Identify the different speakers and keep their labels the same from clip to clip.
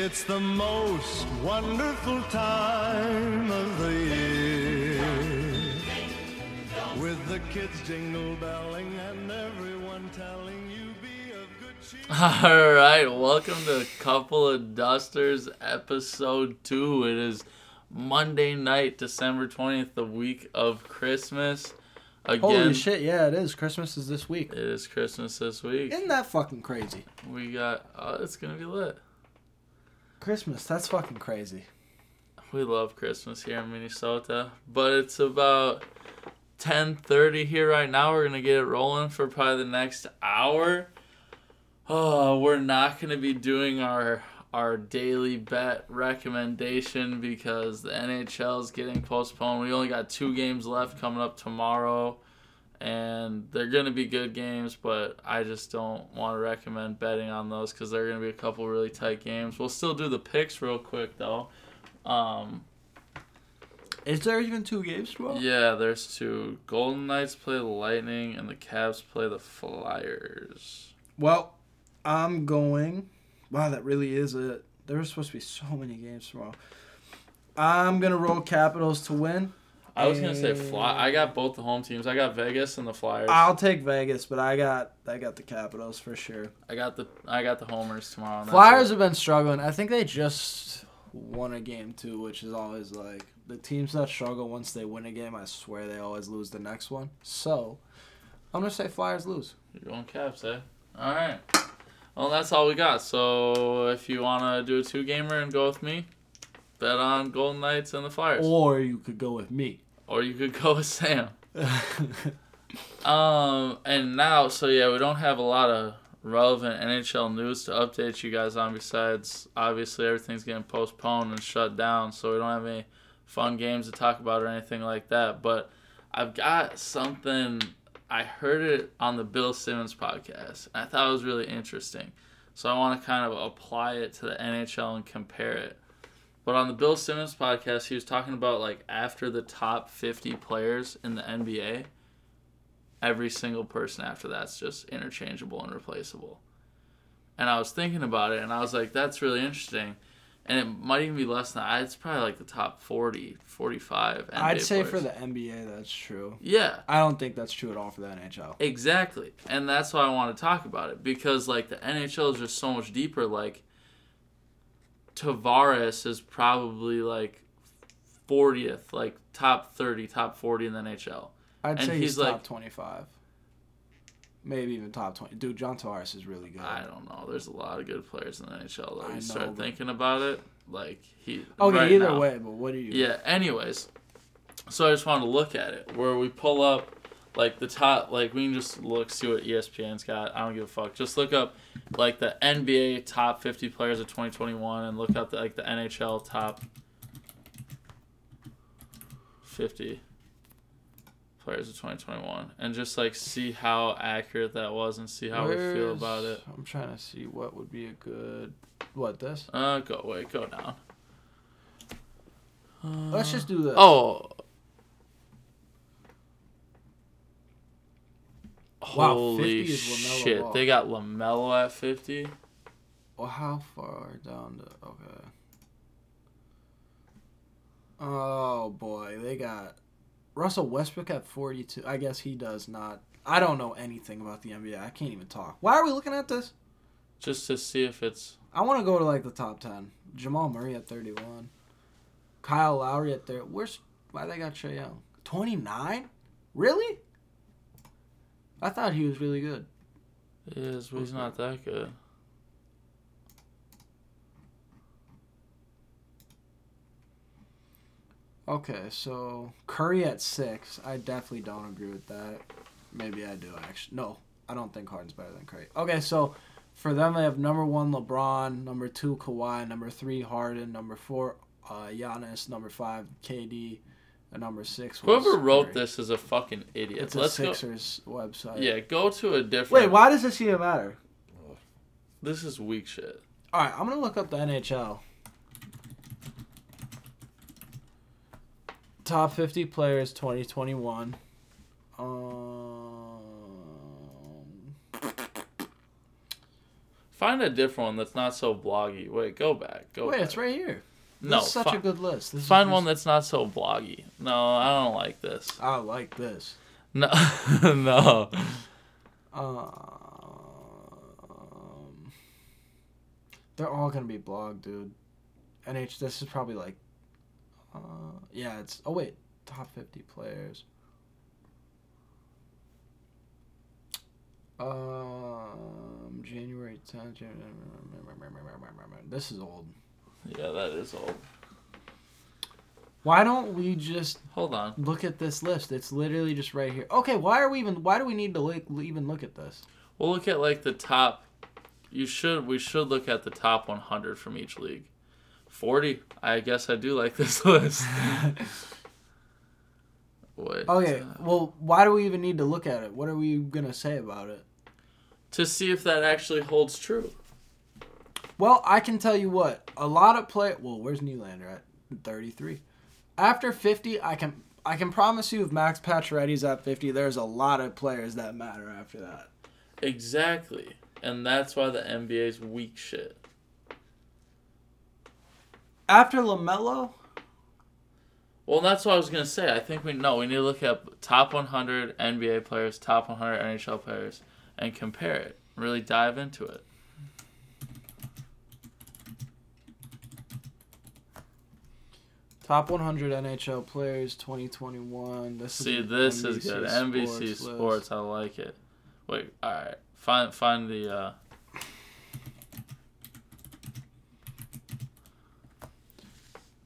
Speaker 1: It's the most wonderful time of the year. With the kids jingle belling and everyone telling you be of good cheer.
Speaker 2: All right, welcome to Couple of Dusters, episode two. It is Monday night, December 20th, the week of Christmas. Again,
Speaker 3: Holy shit, yeah, it is. Christmas is this week.
Speaker 2: it is Christmas this week.
Speaker 3: Isn't that fucking crazy?
Speaker 2: We got, oh, it's going to be lit.
Speaker 3: Christmas, that's fucking crazy.
Speaker 2: We love Christmas here in Minnesota, but it's about 10:30 here right now. We're gonna get it rolling for probably the next hour. Oh, we're not gonna be doing our our daily bet recommendation because the NHL is getting postponed. We only got two games left coming up tomorrow, and they're gonna be good games. But I just don't want to recommend betting on those because they're gonna be a couple really tight games. We'll still do the picks real quick though. Um,
Speaker 3: Is there even two games tomorrow?
Speaker 2: yeah, there's two. Golden Knights play the Lightning, and the Cavs play the Flyers.
Speaker 3: Well, I'm going. Wow, that really is it. There were supposed to be so many games tomorrow. I'm gonna roll Capitals to win.
Speaker 2: I was gonna say Fly. I got both the home teams. I got Vegas and the Flyers.
Speaker 3: I'll take Vegas, but I got I got the Capitals for sure.
Speaker 2: I got the I got the homers tomorrow.
Speaker 3: Flyers have been struggling. I think they just won a game too, which is always like the teams that struggle once they win a game. I swear they always lose the next one. So I'm gonna say Flyers lose.
Speaker 2: You're going Cavs, eh? All right. Well, that's all we got. So if you wanna do a two gamer and go with me, bet on Golden Knights and the Flyers,
Speaker 3: Or you could go with me.
Speaker 2: Or you could go with Sam. Um, and now, so yeah, we don't have a lot of relevant NHL news to update you guys on. Besides, obviously, everything's getting postponed and shut down, so we don't have any fun games to talk about or anything like that. But I've got something. I heard it on the Bill Simmons podcast, and I thought it was really interesting. So I want to kind of apply it to the NHL and compare it. But on the Bill Simmons podcast, he was talking about like after the top 50 players in the NBA, every single person after that's just interchangeable and replaceable. And I was thinking about it and I was like, that's really interesting. And it might even be less than that. It's probably like the top 40, 45. NBA
Speaker 3: I'd say
Speaker 2: players.
Speaker 3: for the NBA that's true.
Speaker 2: Yeah,
Speaker 3: I don't think that's true at all for the NHL.
Speaker 2: exactly. And that's why I want to talk about it because like the NHL is just so much deeper. Like Tavares is probably like 40th, like top 30, top 40 in the NHL.
Speaker 3: I'd
Speaker 2: And
Speaker 3: say
Speaker 2: he's
Speaker 3: he's,
Speaker 2: like-
Speaker 3: top 25. Maybe even top 20. Dude, John Tavares is really good.
Speaker 2: I don't know. There's a lot of good players in the NHL. Though.
Speaker 3: I
Speaker 2: You start
Speaker 3: but-
Speaker 2: thinking about it, like he.
Speaker 3: Oh, okay,
Speaker 2: right
Speaker 3: either
Speaker 2: now-
Speaker 3: way, but what do you
Speaker 2: Yeah. Anyways, so I just wanted to look at it where we pull up, like the top, like we can just look see what ESPN's got. I don't give a fuck. Just look up, like the NBA top 50 players of 2021, and look up the, like the NHL top 50 players of 2021, and just like see how accurate that was and see how we feel about it.
Speaker 3: I'm trying to see what would be a good. What, this?
Speaker 2: Uh, go wait, go down.
Speaker 3: Let's just do this.
Speaker 2: Oh. Holy
Speaker 3: 50
Speaker 2: shit!
Speaker 3: Ball.
Speaker 2: They got LaMelo at fifty.
Speaker 3: Well, how far down the. Okay. Oh, boy. They got Russell Westbrook at 42. I guess he does not. I don't know anything about the NBA. I can't even talk. Why are we looking at this?
Speaker 2: Just to see if it's
Speaker 3: I want to go to like the top 10. Jamal Murray at 31. Kyle Lowry at 30. Where's. Why they got Trae Young? 29? Really? I thought he was really good.
Speaker 2: it is, but he's not that good.
Speaker 3: Okay, so Curry at six. I definitely don't agree with that. Maybe I do actually. No, I don't think Harden's better than Curry. Okay, so for them they have number one LeBron, number two Kawhi, number three Harden, number four uh, Giannis, number five KD, and number six. was
Speaker 2: Whoever wrote
Speaker 3: Curry.
Speaker 2: this is a fucking idiot.
Speaker 3: it's a
Speaker 2: Let's go.
Speaker 3: Sixers website.
Speaker 2: Yeah, go to a different.
Speaker 3: Wait, why does this even matter?
Speaker 2: This is weak shit.
Speaker 3: All right, I'm gonna look up the NHL. Top 50 players 2021. Um,
Speaker 2: Find a different one that's not so bloggy. Wait, go back. Go
Speaker 3: Wait,
Speaker 2: back.
Speaker 3: it's right here. This
Speaker 2: No,
Speaker 3: is such
Speaker 2: fi-
Speaker 3: a good list. This
Speaker 2: find one that's not so bloggy. No, I don't like this.
Speaker 3: I like this.
Speaker 2: No, no.
Speaker 3: Um, they're all gonna be blog, dude. NH. This is probably like. Uh, yeah, it's. Oh wait, top fifty players. Um, January tenth. This is old.
Speaker 2: Yeah, that is old.
Speaker 3: Why don't we just
Speaker 2: Hold on.
Speaker 3: look at this list? It's literally just right here. Okay, why are we even? Why do we need to like even look at this?
Speaker 2: We'll look at like the top. You should. We should look at the top 100 from each league. 40. I guess I do like this list. Wait.
Speaker 3: Okay, well, why do we even need to look at it? What are we gonna say about it?
Speaker 2: To see if that actually holds true.
Speaker 3: Well, I can tell you what. A lot of play. Well, where's Nylander at? Thirty-three. After fifty, I can I can promise you, if Max Pacioretty's at fifty, there's a lot of players that matter after that.
Speaker 2: Exactly. And that's why the NBA's weak shit.
Speaker 3: After LaMelo,
Speaker 2: Well, that's what I was gonna say. I think we no, we need to look at top 100 NBA players, top 100 NHL players, and compare it. Really dive into it.
Speaker 3: Top 100 NHL players, 2021. This
Speaker 2: See,
Speaker 3: is
Speaker 2: this
Speaker 3: an
Speaker 2: is good.
Speaker 3: NBC
Speaker 2: NBC
Speaker 3: Sports
Speaker 2: Sports,
Speaker 3: list.
Speaker 2: I like it. Wait, all right. Find find the. uh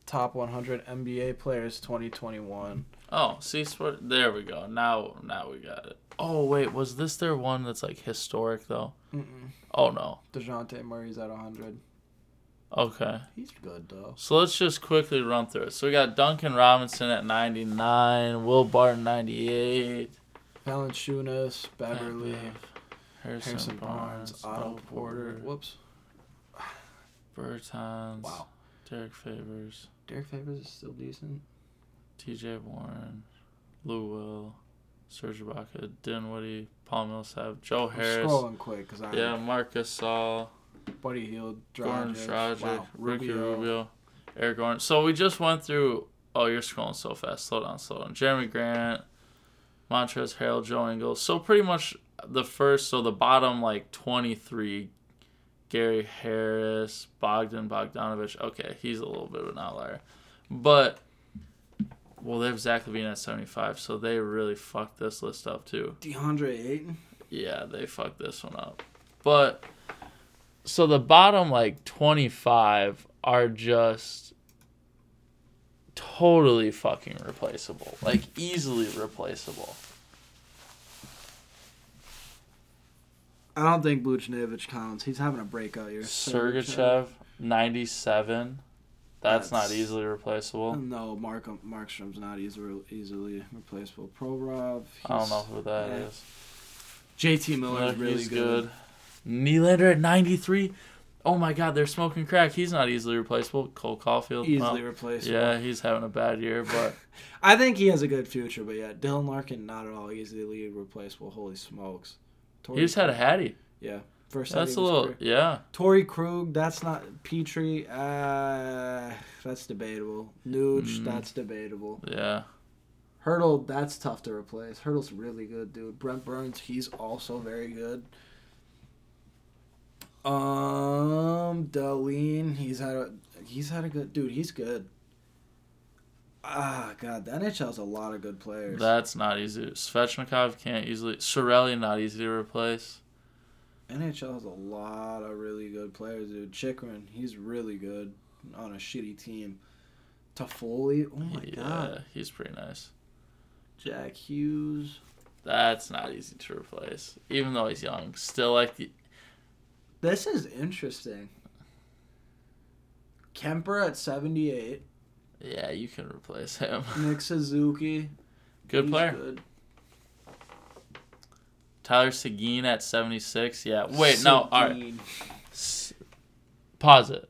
Speaker 3: Top 100 NBA players, 2021.
Speaker 2: Oh, see, sport. There we go. Now, now we got it. Oh wait, was this their one that's like historic though?
Speaker 3: Mm-mm.
Speaker 2: Oh no.
Speaker 3: Dejounte Murray's at 100.
Speaker 2: Okay.
Speaker 3: He's good though.
Speaker 2: So let's just quickly run through it. So we got Duncan Robinson at 99, Will Barton 98,
Speaker 3: Valanciunas, Beverly,
Speaker 2: Harrison,
Speaker 3: Harrison
Speaker 2: Barnes,
Speaker 3: Barnes, Otto Porter. Whoops.
Speaker 2: Bertans,
Speaker 3: Wow.
Speaker 2: Derek Favors,
Speaker 3: Derek Favors is still decent.
Speaker 2: T.J. Warren, Lou Will, Serge Ibaka, Dinwiddie, Paul Millsap, Joe
Speaker 3: I'm
Speaker 2: Harris,
Speaker 3: scrolling quick because I
Speaker 2: yeah, Marcus Saul,
Speaker 3: Buddy Hield,
Speaker 2: Goran
Speaker 3: Dragic,
Speaker 2: Dragic,
Speaker 3: wow,
Speaker 2: Ricky
Speaker 3: Rubio.
Speaker 2: Rubio, Eric Gordon. So we just went through. Oh, you're scrolling so fast. Slow down, slow down. Jerami Grant, Montrezl Harrell, Joe Ingles. So pretty much the first. So the bottom like 23. Gary Harris, Bogdan Bogdanovich. Okay, he's a little bit of an outlier, but well, they have Zach LaVine at 75, so they really fucked this list up too.
Speaker 3: DeAndre Ayton.
Speaker 2: Yeah, they fucked this one up. But so the bottom like 25 are just totally fucking replaceable. Like easily replaceable.
Speaker 3: I don't think Buchnevich counts. He's having a breakout year.
Speaker 2: Sergachev 97. That's, not easily replaceable.
Speaker 3: Uh, no, Mark um, Markstrom's not easily easily replaceable. Provorov.
Speaker 2: I don't know who that
Speaker 3: yeah.
Speaker 2: is.
Speaker 3: JT Miller's
Speaker 2: Look,
Speaker 3: really
Speaker 2: he's
Speaker 3: good.
Speaker 2: Nylander at 93. Oh my god, they're smoking crack. He's not easily replaceable. Cole Caufield.
Speaker 3: Easily
Speaker 2: well,
Speaker 3: replaceable.
Speaker 2: Yeah, he's having a bad year, but
Speaker 3: I think he has a good future, but yeah, Dylan Larkin not at all easily replaceable. Holy smokes. Torey,
Speaker 2: he just had a hattie.
Speaker 3: yeah. First
Speaker 2: That's a
Speaker 3: time in his
Speaker 2: little,
Speaker 3: career.
Speaker 2: yeah.
Speaker 3: Torey Krug, that's not Petry. Uh, that's debatable. Nuge,
Speaker 2: Mm.
Speaker 3: that's debatable.
Speaker 2: Yeah.
Speaker 3: Hertl, that's tough to replace. Hertl's really good, dude. Brent Burns, he's also very good. Um, Dahlin, he's had a he's had a good dude. He's good. Ah, God, the NHL's a lot of good players.
Speaker 2: That's not easy. Svechnikov can't easily. Sorelli not easy to replace.
Speaker 3: NHL has a lot of really good players, dude. Chychrun, he's really good on a shitty team. Toffoli, oh my
Speaker 2: yeah,
Speaker 3: god.
Speaker 2: he's pretty nice.
Speaker 3: Jack Hughes.
Speaker 2: That's not easy to replace. Even though he's young. Still like the.
Speaker 3: This is interesting. Kemper at 78.
Speaker 2: Yeah, you can replace him.
Speaker 3: Nick Suzuki.
Speaker 2: Good player.
Speaker 3: good.
Speaker 2: Tyler Seguin at 76. Yeah. Wait, no. All right. S- pause it.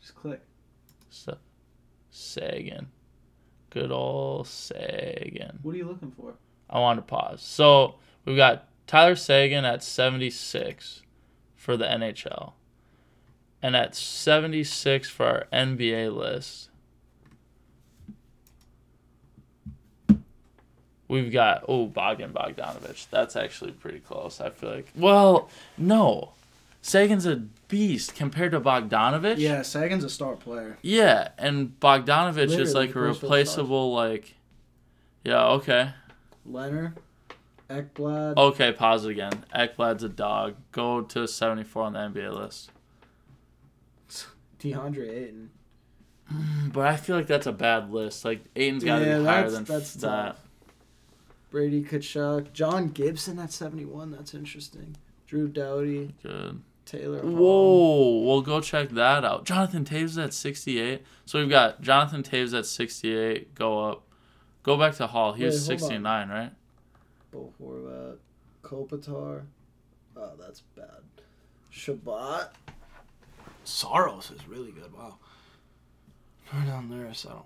Speaker 3: Just click.
Speaker 2: S- Seguin. Good old Seguin.
Speaker 3: What are you looking for?
Speaker 2: I want to pause. So we've got Tyler Seguin at 76 for the NHL. And at 76 for our NBA list, we've got, oh, Bogdan Bogdanovich. That's actually pretty close, I feel like. Well, no. Seguin's a beast compared to Bogdanovich.
Speaker 3: Yeah, Seguin's a star player.
Speaker 2: Yeah, and Bogdanovich is like a
Speaker 3: he plays for the
Speaker 2: replaceable, like, yeah, okay.
Speaker 3: Leonard, Ekblad.
Speaker 2: Okay, pause it again. Ekblad's a dog. Go to 74 on the NBA list.
Speaker 3: DeAndre Ayton.
Speaker 2: But I feel like that's a bad list. Like Ayton's got to
Speaker 3: Yeah,
Speaker 2: be higher than
Speaker 3: that's
Speaker 2: that.
Speaker 3: tough. Brady Tkachuk, John Gibson at 71. That's interesting. Drew Doughty,
Speaker 2: Good.
Speaker 3: Taylor. Hall.
Speaker 2: Whoa, well go check that out. Jonathan Toews at 68. So we've got Jonathan Toews at 68. Go up. Go back to Hall. He was
Speaker 3: Wait, hold on.
Speaker 2: 69, right?
Speaker 3: Bo Horvat, uh, Kopitar. Oh, that's bad. Shabbat. Soros is really good. Wow. Right down there, so I don't.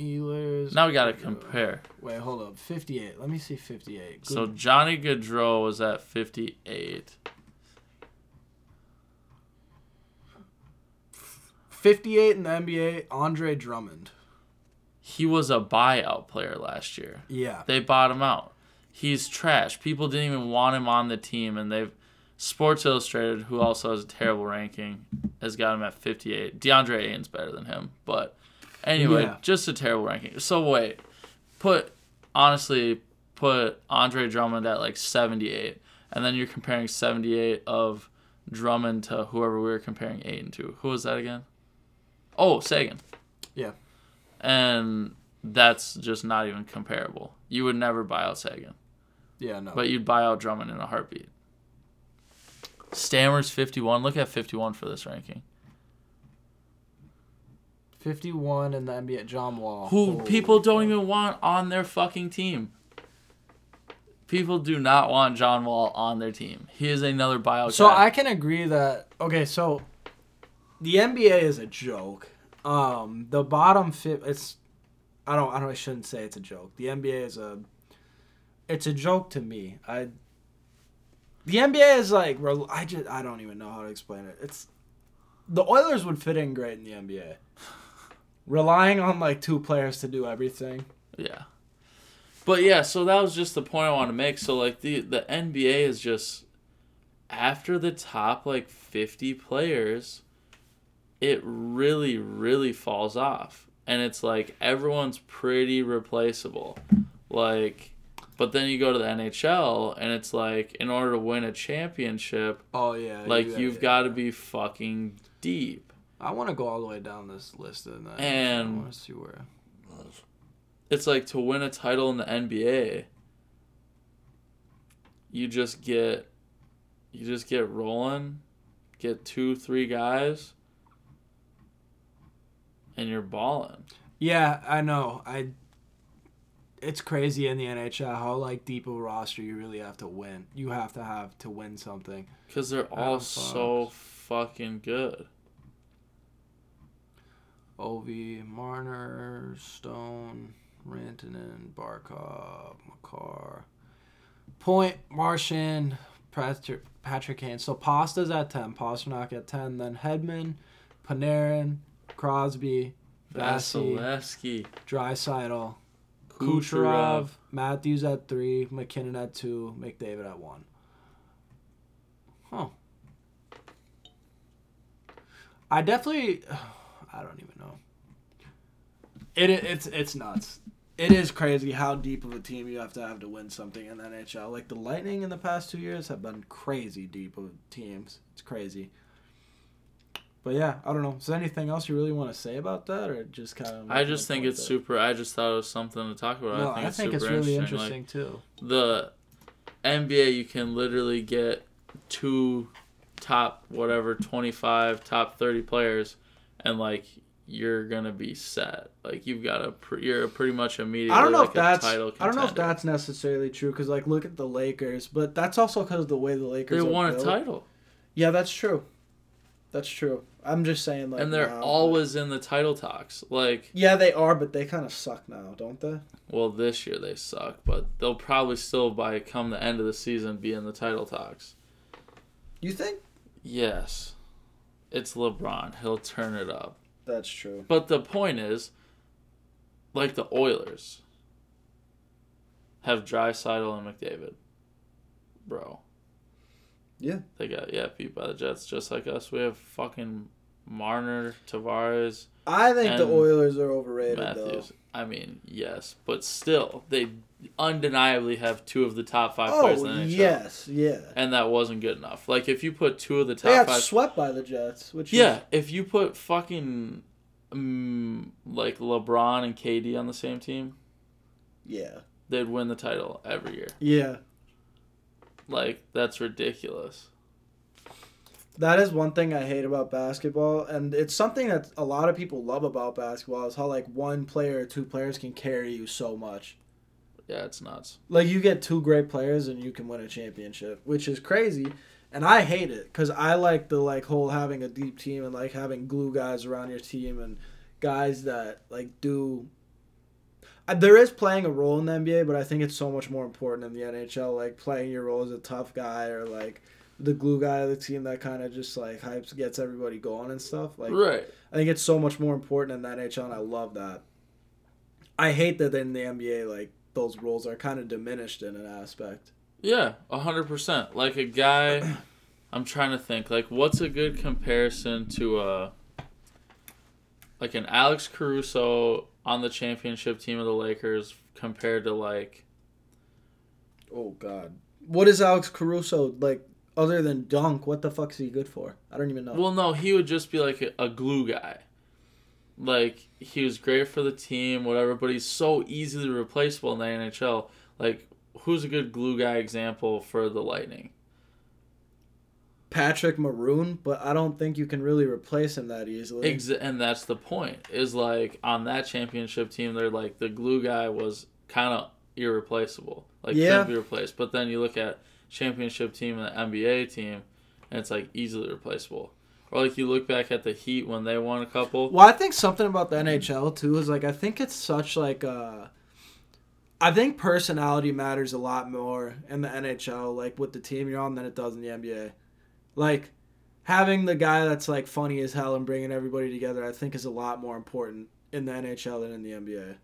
Speaker 3: Ehlers.
Speaker 2: Now we got to compare.
Speaker 3: Wait, hold up. 58. Let me see 58.
Speaker 2: So Johnny Gaudreau was at 58.
Speaker 3: 58 in the NBA, Andre Drummond.
Speaker 2: He was a buyout player last year.
Speaker 3: Yeah.
Speaker 2: They bought him out. He's trash. People didn't even want him on the team, and they've Sports Illustrated, who also has a terrible ranking, has got him at 58. DeAndre Ayton's better than him, but anyway,
Speaker 3: Yeah.
Speaker 2: just a terrible ranking. So wait, put honestly put Andre Drummond at like 78, and then you're comparing 78 of Drummond to whoever we were comparing Ayton to. Who was that again? Oh, Seguin.
Speaker 3: Yeah.
Speaker 2: And that's just not even comparable. You would never buy out Seguin,
Speaker 3: Yeah, no.
Speaker 2: but you'd buy out Drummond in a heartbeat. Stammers 51. Look at 51 for this ranking.
Speaker 3: 51 in the NBA, John Wall.
Speaker 2: Who
Speaker 3: Holy
Speaker 2: people don't
Speaker 3: fuck.
Speaker 2: even want on their fucking team. People do not want John Wall on their team. He is another buyout
Speaker 3: So
Speaker 2: guy.
Speaker 3: I can agree that okay, so the NBA is a joke. Um, the bottom fit it's I don't I don't I shouldn't say it's a joke. The NBA is a it's a joke to me. I the NBA is like I just I don't even know how to explain it. It's the Oilers would fit in great in the NBA. Relying on like two players to do everything.
Speaker 2: Yeah. But yeah, so that was just the point I want to make. So like the the NBA is just after the top like 50 players, it really really falls off. And it's like everyone's pretty replaceable. Like but then you go to the NHL and it's like in order to win a championship,
Speaker 3: Oh yeah.
Speaker 2: like
Speaker 3: you-
Speaker 2: you've
Speaker 3: yeah.
Speaker 2: got to be fucking deep.
Speaker 3: I want to go all the way down this list and I want to see where
Speaker 2: it's like to win a title in the NBA, you just get you just get rolling, get two, three guys, and you're balling.
Speaker 3: Yeah, I know. I. It's crazy in the NHL how like deep of a roster you really have to win. You have to have to win something.
Speaker 2: Because they're all
Speaker 3: Adam
Speaker 2: so fucking good.
Speaker 3: Ovi, Marner, Stone, Rantanen, Barkov, Makar, Point, Marchand, Patrick, Patrick Kane. So Pasta's at ten. Pastrnak at ten. Then Hedman, Panarin, Crosby,
Speaker 2: Vasilevskiy,
Speaker 3: Draisaitl,
Speaker 2: Kucherov.
Speaker 3: Kucherov, Matthews at three, MacKinnon at two, McDavid at one. Huh. I definitely, I don't even know. It it's it's nuts. It is crazy how deep of a team you have to have to win something in the NHL. Like the Lightning in the past two years have been crazy deep of teams. It's crazy. But yeah, I don't know. Is there anything else you really want to say about that, or just kind of?
Speaker 2: I just think it's super. I just thought it was something to talk about.
Speaker 3: No,
Speaker 2: I think it's super
Speaker 3: really
Speaker 2: interesting.
Speaker 3: interesting too.
Speaker 2: Like, the NBA, you can literally get two top whatever twenty five, top thirty players, and like you're gonna be set. Like you've got a, pr- you're pretty much immediately.
Speaker 3: I don't know
Speaker 2: like
Speaker 3: if
Speaker 2: a
Speaker 3: that's
Speaker 2: title
Speaker 3: I don't know if that's necessarily true because like look at the Lakers, but that's also because the way the Lakers
Speaker 2: They won a title,
Speaker 3: Yeah, that's true. That's true. I'm just saying like
Speaker 2: and they're
Speaker 3: now-
Speaker 2: always in the title talks. Like,
Speaker 3: Yeah, they are, but they kind of suck now, don't they?
Speaker 2: well, this year they suck, but they'll probably still by come the end of the season be in the title talks.
Speaker 3: You think?
Speaker 2: Yes, it's LeBron. He'll turn it up.
Speaker 3: That's true.
Speaker 2: But the point is, like the Oilers have Draisaitl and McDavid. Bro.
Speaker 3: Yeah.
Speaker 2: They got yeah beat by the Jets just like us. We have fucking Marner, Tavares,
Speaker 3: I think the Oilers are overrated
Speaker 2: Matthews.
Speaker 3: though.
Speaker 2: I mean, yes, but still, they undeniably have two of the top five players
Speaker 3: Oh
Speaker 2: in the NHL.
Speaker 3: yes, yeah.
Speaker 2: And that wasn't good enough. Like if you put two of the top They
Speaker 3: got
Speaker 2: five
Speaker 3: swept by the Jets, which
Speaker 2: Yeah,
Speaker 3: is,
Speaker 2: if you put fucking um, like LeBron and KD on the same team,
Speaker 3: yeah,
Speaker 2: they'd win the title every year.
Speaker 3: yeah.
Speaker 2: Like that's ridiculous.
Speaker 3: That is one thing I hate about basketball, and it's something that a lot of people love about basketball is how like one player or two players can carry you so much.
Speaker 2: Yeah, it's nuts.
Speaker 3: Like you get two great players and you can win a championship, which is crazy. And I hate it because I like the like whole having a deep team and like having glue guys around your team and guys that like do. Uh, There is playing a role in the NBA, but I think it's so much more important in the NHL. Like playing your role as a tough guy or like the glue guy of the team that kind of just like hypes gets everybody going and stuff. Like
Speaker 2: right.
Speaker 3: I think it's so much more important in the NHL, and I love that. I hate that in the NBA, like those roles are kind of diminished in an aspect.
Speaker 2: Yeah, a hundred percent. Like a guy, I'm trying to think. Like, what's a good comparison to a like an Alex Caruso on the championship team of the Lakers compared to like
Speaker 3: Oh God, what is Alex Caruso like? Other than dunk, what the fuck's he good for? I don't even know.
Speaker 2: Well, no, he would just be like a, a glue guy. Like he was great for the team, whatever, but he's so easily replaceable in the NHL. Like, who's a good glue guy example for the Lightning?
Speaker 3: Patrick Maroon, but I don't think you can really replace him that easily.
Speaker 2: Ex- and that's the point. Is like on that championship team, they're like the glue guy was kind of irreplaceable. Like
Speaker 3: Yeah.
Speaker 2: couldn't be replaced. But then you look at championship team and the NBA team, and it's like easily replaceable. Or like you look back at the Heat when they won a couple.
Speaker 3: Well, I think something about the NHL too is like I think it's such like uh I think personality matters a lot more in the NHL, like with the team you're on, than it does in the NBA. Like having the guy that's like funny as hell and bringing everybody together, I think is a lot more important in the NHL than in the NBA.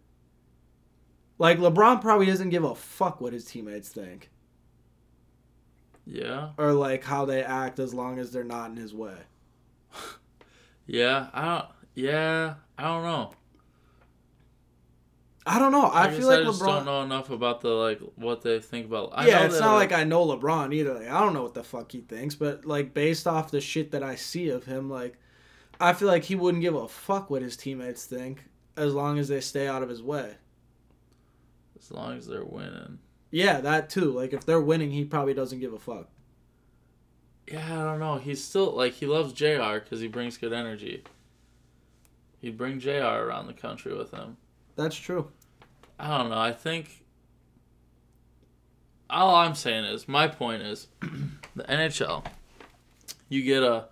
Speaker 3: Like LeBron probably doesn't give a fuck what his teammates think
Speaker 2: Yeah.
Speaker 3: or like how they act as long as they're not in his way.
Speaker 2: Yeah, I don't. Yeah, I don't know.
Speaker 3: I don't know. I, feel like
Speaker 2: I just
Speaker 3: LeBron.
Speaker 2: don't know enough about the like what they think about. I
Speaker 3: yeah,
Speaker 2: know
Speaker 3: it's not like I know LeBron either. Like, I don't know what the fuck he thinks, but like based off the shit that I see of him, like I feel like he wouldn't give a fuck what his teammates think as long as they stay out of his way.
Speaker 2: as long as they're winning.
Speaker 3: Yeah, that too. Like if they're winning, he probably doesn't give a fuck.
Speaker 2: Yeah, I don't know. He's still like he loves Jr. because he brings good energy. He'd bring Jr. around the country with him.
Speaker 3: That's true.
Speaker 2: I don't know. I think all I'm saying is my point is the NHL. You get a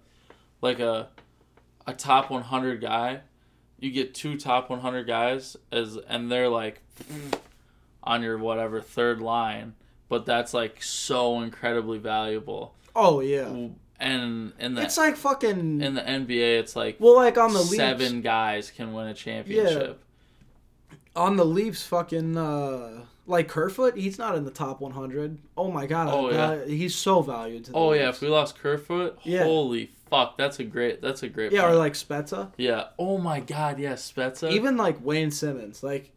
Speaker 2: like a a top 100 guy. You get two top 100 guys as and they're like on your whatever third line, but that's like so incredibly valuable.
Speaker 3: Oh yeah.
Speaker 2: And in the
Speaker 3: It's like fucking
Speaker 2: in the NBA, it's like
Speaker 3: well, like on the
Speaker 2: seven guys can win a championship.
Speaker 3: On the Leafs, fucking uh, like Kerfoot, he's not in the top 100. Oh my god.
Speaker 2: Oh,
Speaker 3: I- he's so valued to the
Speaker 2: Oh yeah, if we lost Kerfoot,
Speaker 3: Yeah.
Speaker 2: holy fuck, that's a great that's a great
Speaker 3: yeah, or like Spezza.
Speaker 2: yeah. Oh my god, yeah, Spezza.
Speaker 3: Even like Wayne Simmonds, like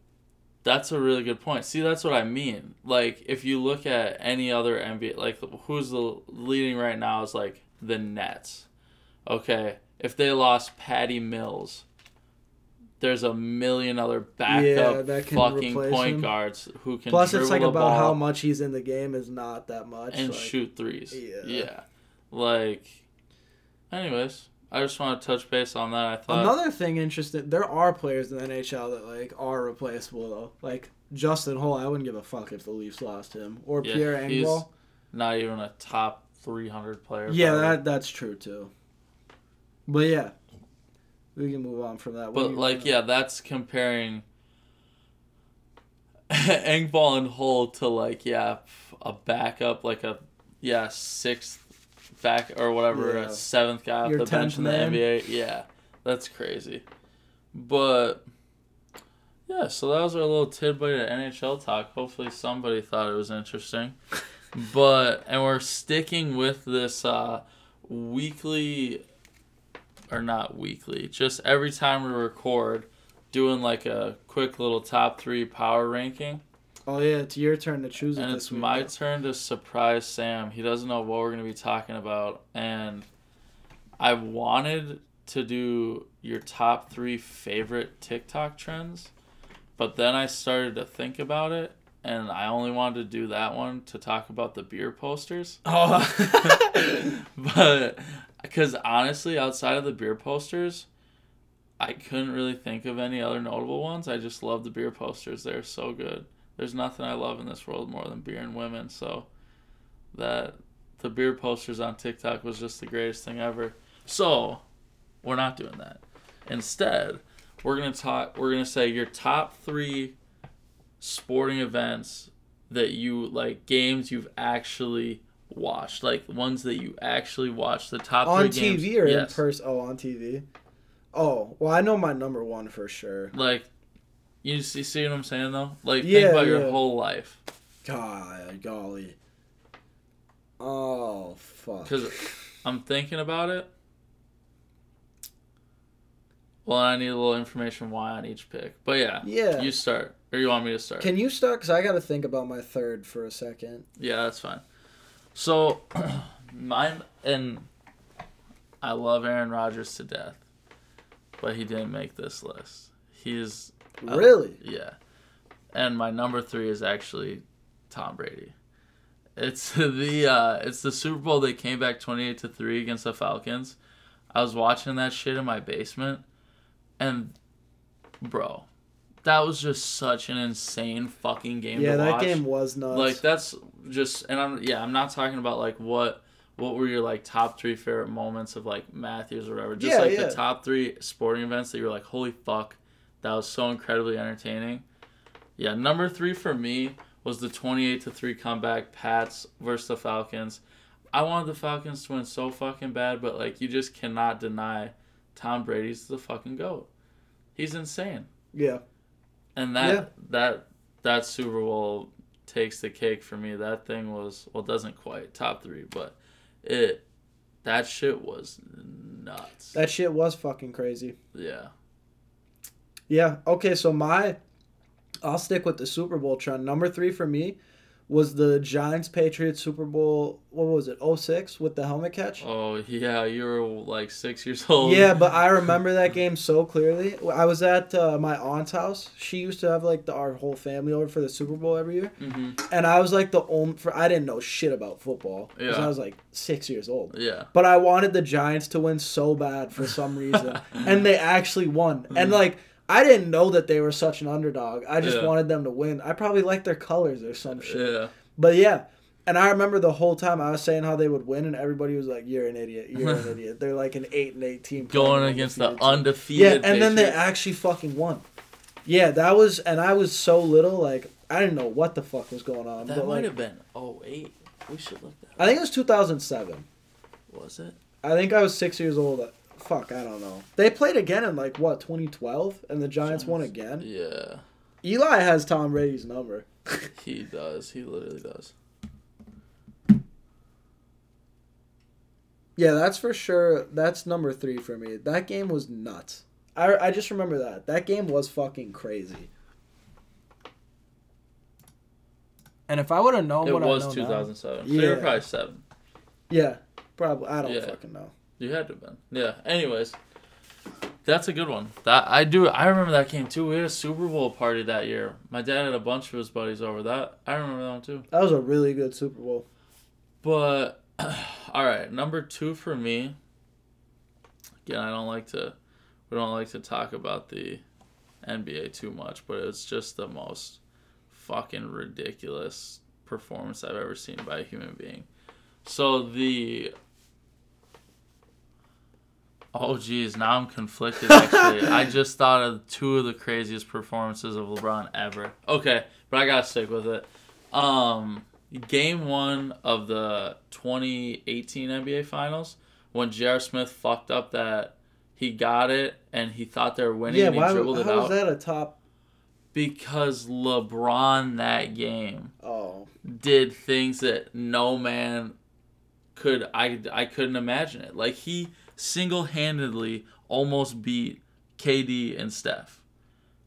Speaker 2: that's a really good point. See, that's what I mean. Like if you look at any other NBA, like who's the leading right now is like the Nets. Okay, if they lost Patty Mills, there's a million other backup
Speaker 3: can
Speaker 2: fucking point
Speaker 3: him.
Speaker 2: guards who can.
Speaker 3: Plus, it's like about how much he's in the game is not that much.
Speaker 2: and
Speaker 3: like-
Speaker 2: shoot threes.
Speaker 3: Yeah.
Speaker 2: yeah, like. Anyways, I just want to touch base on that. I thought
Speaker 3: Another thing interesting, there are players in the NHL that like are replaceable though. Like Justin Holl, I wouldn't give a fuck if the Leafs lost him, or
Speaker 2: Yeah,
Speaker 3: Pierre
Speaker 2: he's
Speaker 3: Engvall.
Speaker 2: not even a top 300 player.
Speaker 3: Yeah, that that's true too. But yeah, we can move on from that. What
Speaker 2: But like, yeah, that's comparing Engvall and Holl to like, yeah, a backup, like a yeah sixth back or whatever
Speaker 3: Yeah.
Speaker 2: a seventh guy off
Speaker 3: Your
Speaker 2: the bench
Speaker 3: 10th
Speaker 2: in the
Speaker 3: man.
Speaker 2: NBA. Yeah, that's crazy. But yeah, so that was our little tidbit of NHL talk. Hopefully somebody thought it was interesting. but and we're sticking with this uh, weekly or not weekly, just every time we record, doing like a quick little top three power ranking.
Speaker 3: Oh yeah, it's your turn to choose it.
Speaker 2: And it's
Speaker 3: week.
Speaker 2: my turn to surprise Sam. He doesn't know what we're going to be talking about. And I wanted to do your top three favorite TikTok trends. But then I started to think about it. And I only wanted to do that one to talk about the beer posters.
Speaker 3: Oh.
Speaker 2: but because honestly, outside of the beer posters, I couldn't really think of any other notable ones. I just love the beer posters. They're so good. There's nothing I love in this world more than beer and women. So that the beer posters on TikTok was just the greatest thing ever. So we're not doing that. Instead, we're gonna talk. We're gonna say your top three sporting events that you like games you've actually watched, like ones that you actually watched. The top
Speaker 3: on
Speaker 2: three games.
Speaker 3: TV or in person? Oh, on TV. Oh, well, I know my number one for sure.
Speaker 2: Like, you see, see what I'm saying though? Like,
Speaker 3: Yeah,
Speaker 2: think about your whole life.
Speaker 3: God, golly. Oh fuck.
Speaker 2: Because I'm thinking about it. Well, I need a little information why on each pick. But yeah,
Speaker 3: Yeah.
Speaker 2: you start. Or you want me to start?
Speaker 3: Can you start? Cause I got to think about my third for a second.
Speaker 2: Yeah, that's fine. So, mine and I love Aaron Rodgers to death, but he didn't make this list. He's I-
Speaker 3: Really?
Speaker 2: yeah, and my number three is actually Tom Brady. It's the uh, it's the Super Bowl. They came back twenty eight to three against the Falcons. I was watching that shit in my basement, and bro, that was just such an insane fucking game.
Speaker 3: yeah, that
Speaker 2: watch.
Speaker 3: game was nuts.
Speaker 2: Like that's just and I'm yeah, I'm not talking about like what what were your like top three favorite moments of like Matthews or whatever. Just
Speaker 3: Yeah,
Speaker 2: like
Speaker 3: yeah.
Speaker 2: the top three sporting events that you were like, holy fuck, that was so incredibly entertaining. Yeah, number three for me was the twenty eight to three comeback Pats versus the Falcons. I wanted the Falcons to win so fucking bad, but like you just cannot deny Tom Brady's the fucking GOAT. He's insane
Speaker 3: yeah.
Speaker 2: And that
Speaker 3: Yeah.
Speaker 2: that that Super Bowl takes the cake for me. That thing was well, it doesn't quite top three, but it that shit was nuts.
Speaker 3: That shit was fucking crazy.
Speaker 2: yeah,
Speaker 3: Yeah. Okay, so my I'll stick with the Super Bowl trend. Number three for me was the Giants Patriots Super Bowl what was it, 06 with the helmet catch?
Speaker 2: oh yeah, you were like six years old.
Speaker 3: Yeah, but I remember that game so clearly. I was at uh, my aunt's house. She used to have like the, our whole family over for the Super Bowl every year,
Speaker 2: hmm
Speaker 3: and I was like the only. For I didn't know shit about football because
Speaker 2: Yeah.
Speaker 3: I was like six years old.
Speaker 2: yeah,
Speaker 3: But I wanted the Giants to win so bad for some reason, and they actually won. And like I didn't know that they were such an underdog. I just
Speaker 2: Yeah.
Speaker 3: wanted them to win. I probably liked their colors or some shit.
Speaker 2: yeah,
Speaker 3: But yeah, and I remember the whole time I was saying how they would win, and everybody was like, "You're an idiot. You're an idiot." They're like an eight and eight team
Speaker 2: going against the
Speaker 3: undefeated team.
Speaker 2: undefeated.
Speaker 3: Yeah, and then they actually fucking won. Yeah, that was, and I was so little, like I didn't know what the fuck was going on.
Speaker 2: that might
Speaker 3: like,
Speaker 2: have been oh eight. We should look that.
Speaker 3: I think it was 2007.
Speaker 2: Was it?
Speaker 3: I think I was six years old. Fuck, I don't know. They played again in like what 2012, and the Giants won again.
Speaker 2: Yeah,
Speaker 3: Eli has Tom Brady's number.
Speaker 2: he does. He literally does.
Speaker 3: Yeah, that's for sure. That's number three for me. That game was nuts. I, I just remember that. That game was fucking crazy. And if I would have known
Speaker 2: It
Speaker 3: what
Speaker 2: was
Speaker 3: I know
Speaker 2: 2007. So
Speaker 3: Yeah.
Speaker 2: you were probably seven.
Speaker 3: yeah, probably. I don't
Speaker 2: Yeah.
Speaker 3: fucking know.
Speaker 2: You had to have been. Yeah. Anyways, that's a good one. That I do. I remember that game too. We had a Super Bowl party that year. My dad had a bunch of his buddies over. That I remember that one too.
Speaker 3: That was a really good Super Bowl.
Speaker 2: But all right, number two for me. Again, I don't like to. We don't like to talk about the NBA too much, but it's just the most fucking ridiculous performance I've ever seen by a human being. So the Oh geez, now I'm conflicted actually. I just thought of two of the craziest performances of LeBron ever. Okay, but I gotta stick with it. Um game one of the 2018 NBA Finals when J.R. Smith fucked up that he got it and he thought they were winning
Speaker 3: Yeah,
Speaker 2: and he
Speaker 3: why?
Speaker 2: dribbled it
Speaker 3: How
Speaker 2: out
Speaker 3: that a top?
Speaker 2: because LeBron that game
Speaker 3: Oh,
Speaker 2: did things that no man could I I couldn't imagine it. Like he single-handedly almost beat KD and Steph.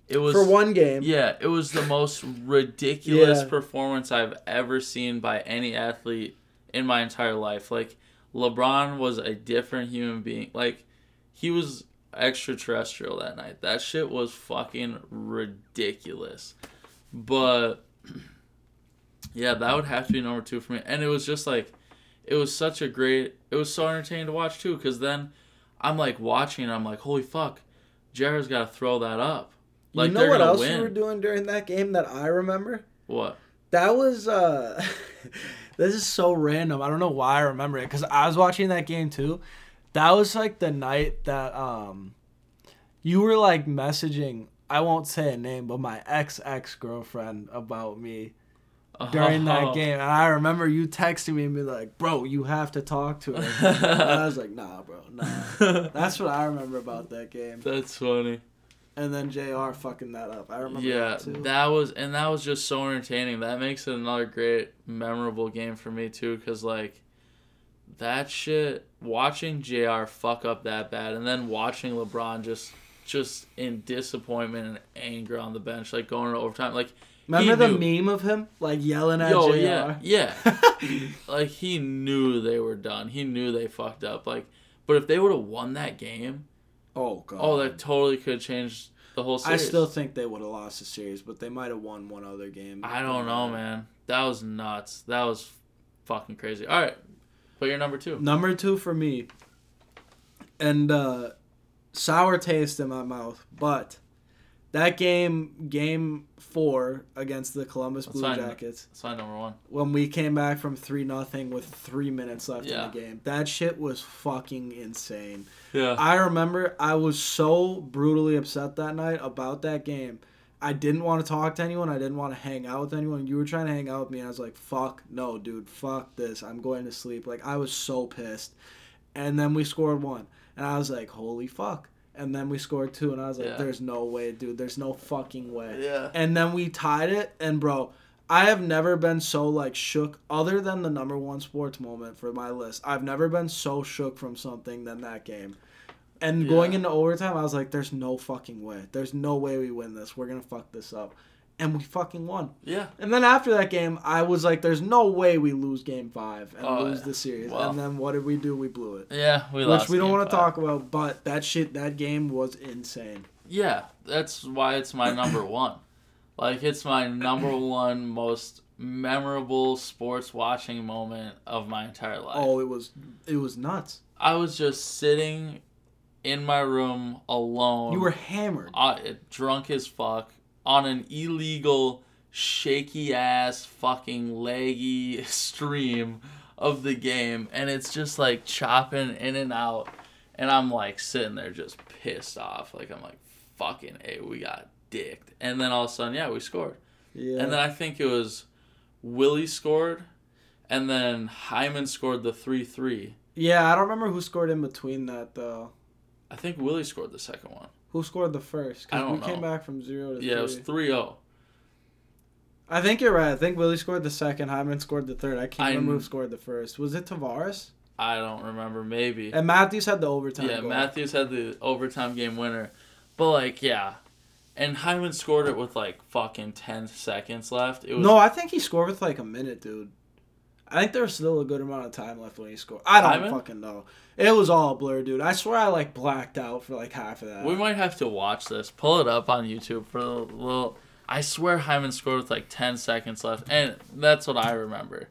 Speaker 2: It was
Speaker 3: for one game.
Speaker 2: yeah, it was the most ridiculous
Speaker 3: Yeah.
Speaker 2: performance I've ever seen by any athlete in my entire life. Like LeBron was a different human being. Like he was extraterrestrial that night. That shit was fucking ridiculous. But yeah, that would have to be number 2 for me. And it was just like it was such a great it was so entertaining to watch too cuz then I'm like watching and I'm like, "Holy fuck. Jared's got to throw that up." Like
Speaker 3: you know what else
Speaker 2: win.
Speaker 3: you were doing during that game that I remember?
Speaker 2: What?
Speaker 3: That was uh this is so random. I don't know why I remember it cuz I was watching that game too. That was like the night that um you were like messaging I won't say a name, but my ex ex girlfriend about me during that
Speaker 2: Oh.
Speaker 3: game. And I remember you texting me and be like, "Bro, you have to talk to her." and I was like, "Nah, bro, nah." That's what I remember about that game.
Speaker 2: That's funny.
Speaker 3: And then Jr. fucking that up. I remember
Speaker 2: Yeah,
Speaker 3: that too.
Speaker 2: that was and that was just so entertaining. That makes it another great memorable game for me too cuz like that shit watching JR fuck up that bad and then watching LeBron just just in disappointment and anger on the bench like going to overtime like
Speaker 3: Remember
Speaker 2: he
Speaker 3: the meme of him like yelling at
Speaker 2: Yo,
Speaker 3: Jr.
Speaker 2: yeah, yeah. like he knew they were done. He knew they fucked up. Like, but if they would have won that game,
Speaker 3: oh god.
Speaker 2: oh, that totally could have changed the whole series.
Speaker 3: I still think they would have lost the series, but they might have won one other game.
Speaker 2: I don't know, man. That was nuts. That was fucking crazy. All right, put your number two.
Speaker 3: Number two for me, and uh, sour taste in my mouth, but that game, game four against the Columbus
Speaker 2: That's
Speaker 3: Blue
Speaker 2: fine.
Speaker 3: Jackets,
Speaker 2: That's my number one.
Speaker 3: when we came back from three nothing with three minutes left
Speaker 2: Yeah.
Speaker 3: in the game, that shit was fucking insane.
Speaker 2: Yeah.
Speaker 3: I remember I was so brutally upset that night about that game. I didn't want to talk to anyone. I didn't want to hang out with anyone. You were trying to hang out with me, and I was like, "Fuck no, dude. Fuck this. I'm going to sleep." Like I was so pissed. And then we scored one, and I was like, "Holy fuck!" And then we scored two, and I was like,
Speaker 2: Yeah.
Speaker 3: "There's no way, dude. There's no fucking way."
Speaker 2: yeah.
Speaker 3: And then we tied it, and bro, I have never been so like shook. Other than the number one sports moment for my list, I've never been so shook from something than that game. And going into overtime, I was like, "There's no fucking way. There's no way we win this. We're gonna fuck this up," and we fucking won.
Speaker 2: Yeah.
Speaker 3: And then after that game, I was like, "There's no way we lose Game Five and
Speaker 2: Oh,
Speaker 3: lose
Speaker 2: yeah.
Speaker 3: the series." And then what did we do? We blew it.
Speaker 2: Yeah. We
Speaker 3: Which
Speaker 2: lost.
Speaker 3: Which we don't want to talk about, but that shit, that game was insane.
Speaker 2: Yeah, that's why it's my number one. Like it's my number one most memorable sports watching moment of my entire life.
Speaker 3: Oh, it was, it was nuts.
Speaker 2: I was just sitting in my room alone.
Speaker 3: You were hammered.
Speaker 2: uh, drunk as fuck on an illegal, shaky ass, fucking leggy stream of the game, and it's just like chopping in and out, and I'm like sitting there just pissed off, like I'm like fucking hey, we got dicked, and then all of a sudden, yeah, we scored,
Speaker 3: Yeah.
Speaker 2: and then I think it was Willie scored, and then Hyman scored the three three.
Speaker 3: Yeah, I don't remember who scored in between that though.
Speaker 2: I think Willie scored the second one.
Speaker 3: Who scored the first?
Speaker 2: I don't
Speaker 3: we came back from zero to
Speaker 2: Yeah, it was 3 0.
Speaker 3: I think you're right. I think Willie scored the second. Hyman scored the third. I can't
Speaker 2: I
Speaker 3: remember who scored the first. Was it Tavares?
Speaker 2: I don't remember. Maybe.
Speaker 3: And Matthews had the overtime.
Speaker 2: Yeah,
Speaker 3: goal.
Speaker 2: Matthews had the overtime game winner. But, like, yeah. And Hyman scored it with, like, fucking 10 seconds left. It was
Speaker 3: No, I think he scored with like a minute, dude. I think there's still a good amount of time left when he scored. I don't fucking know. It was all blur, dude. I swear I like blacked out for like half of that.
Speaker 2: We might have to watch this. Pull it up on YouTube for a little. I swear Hyman scored with, like, 10 seconds left. And that's what I remember.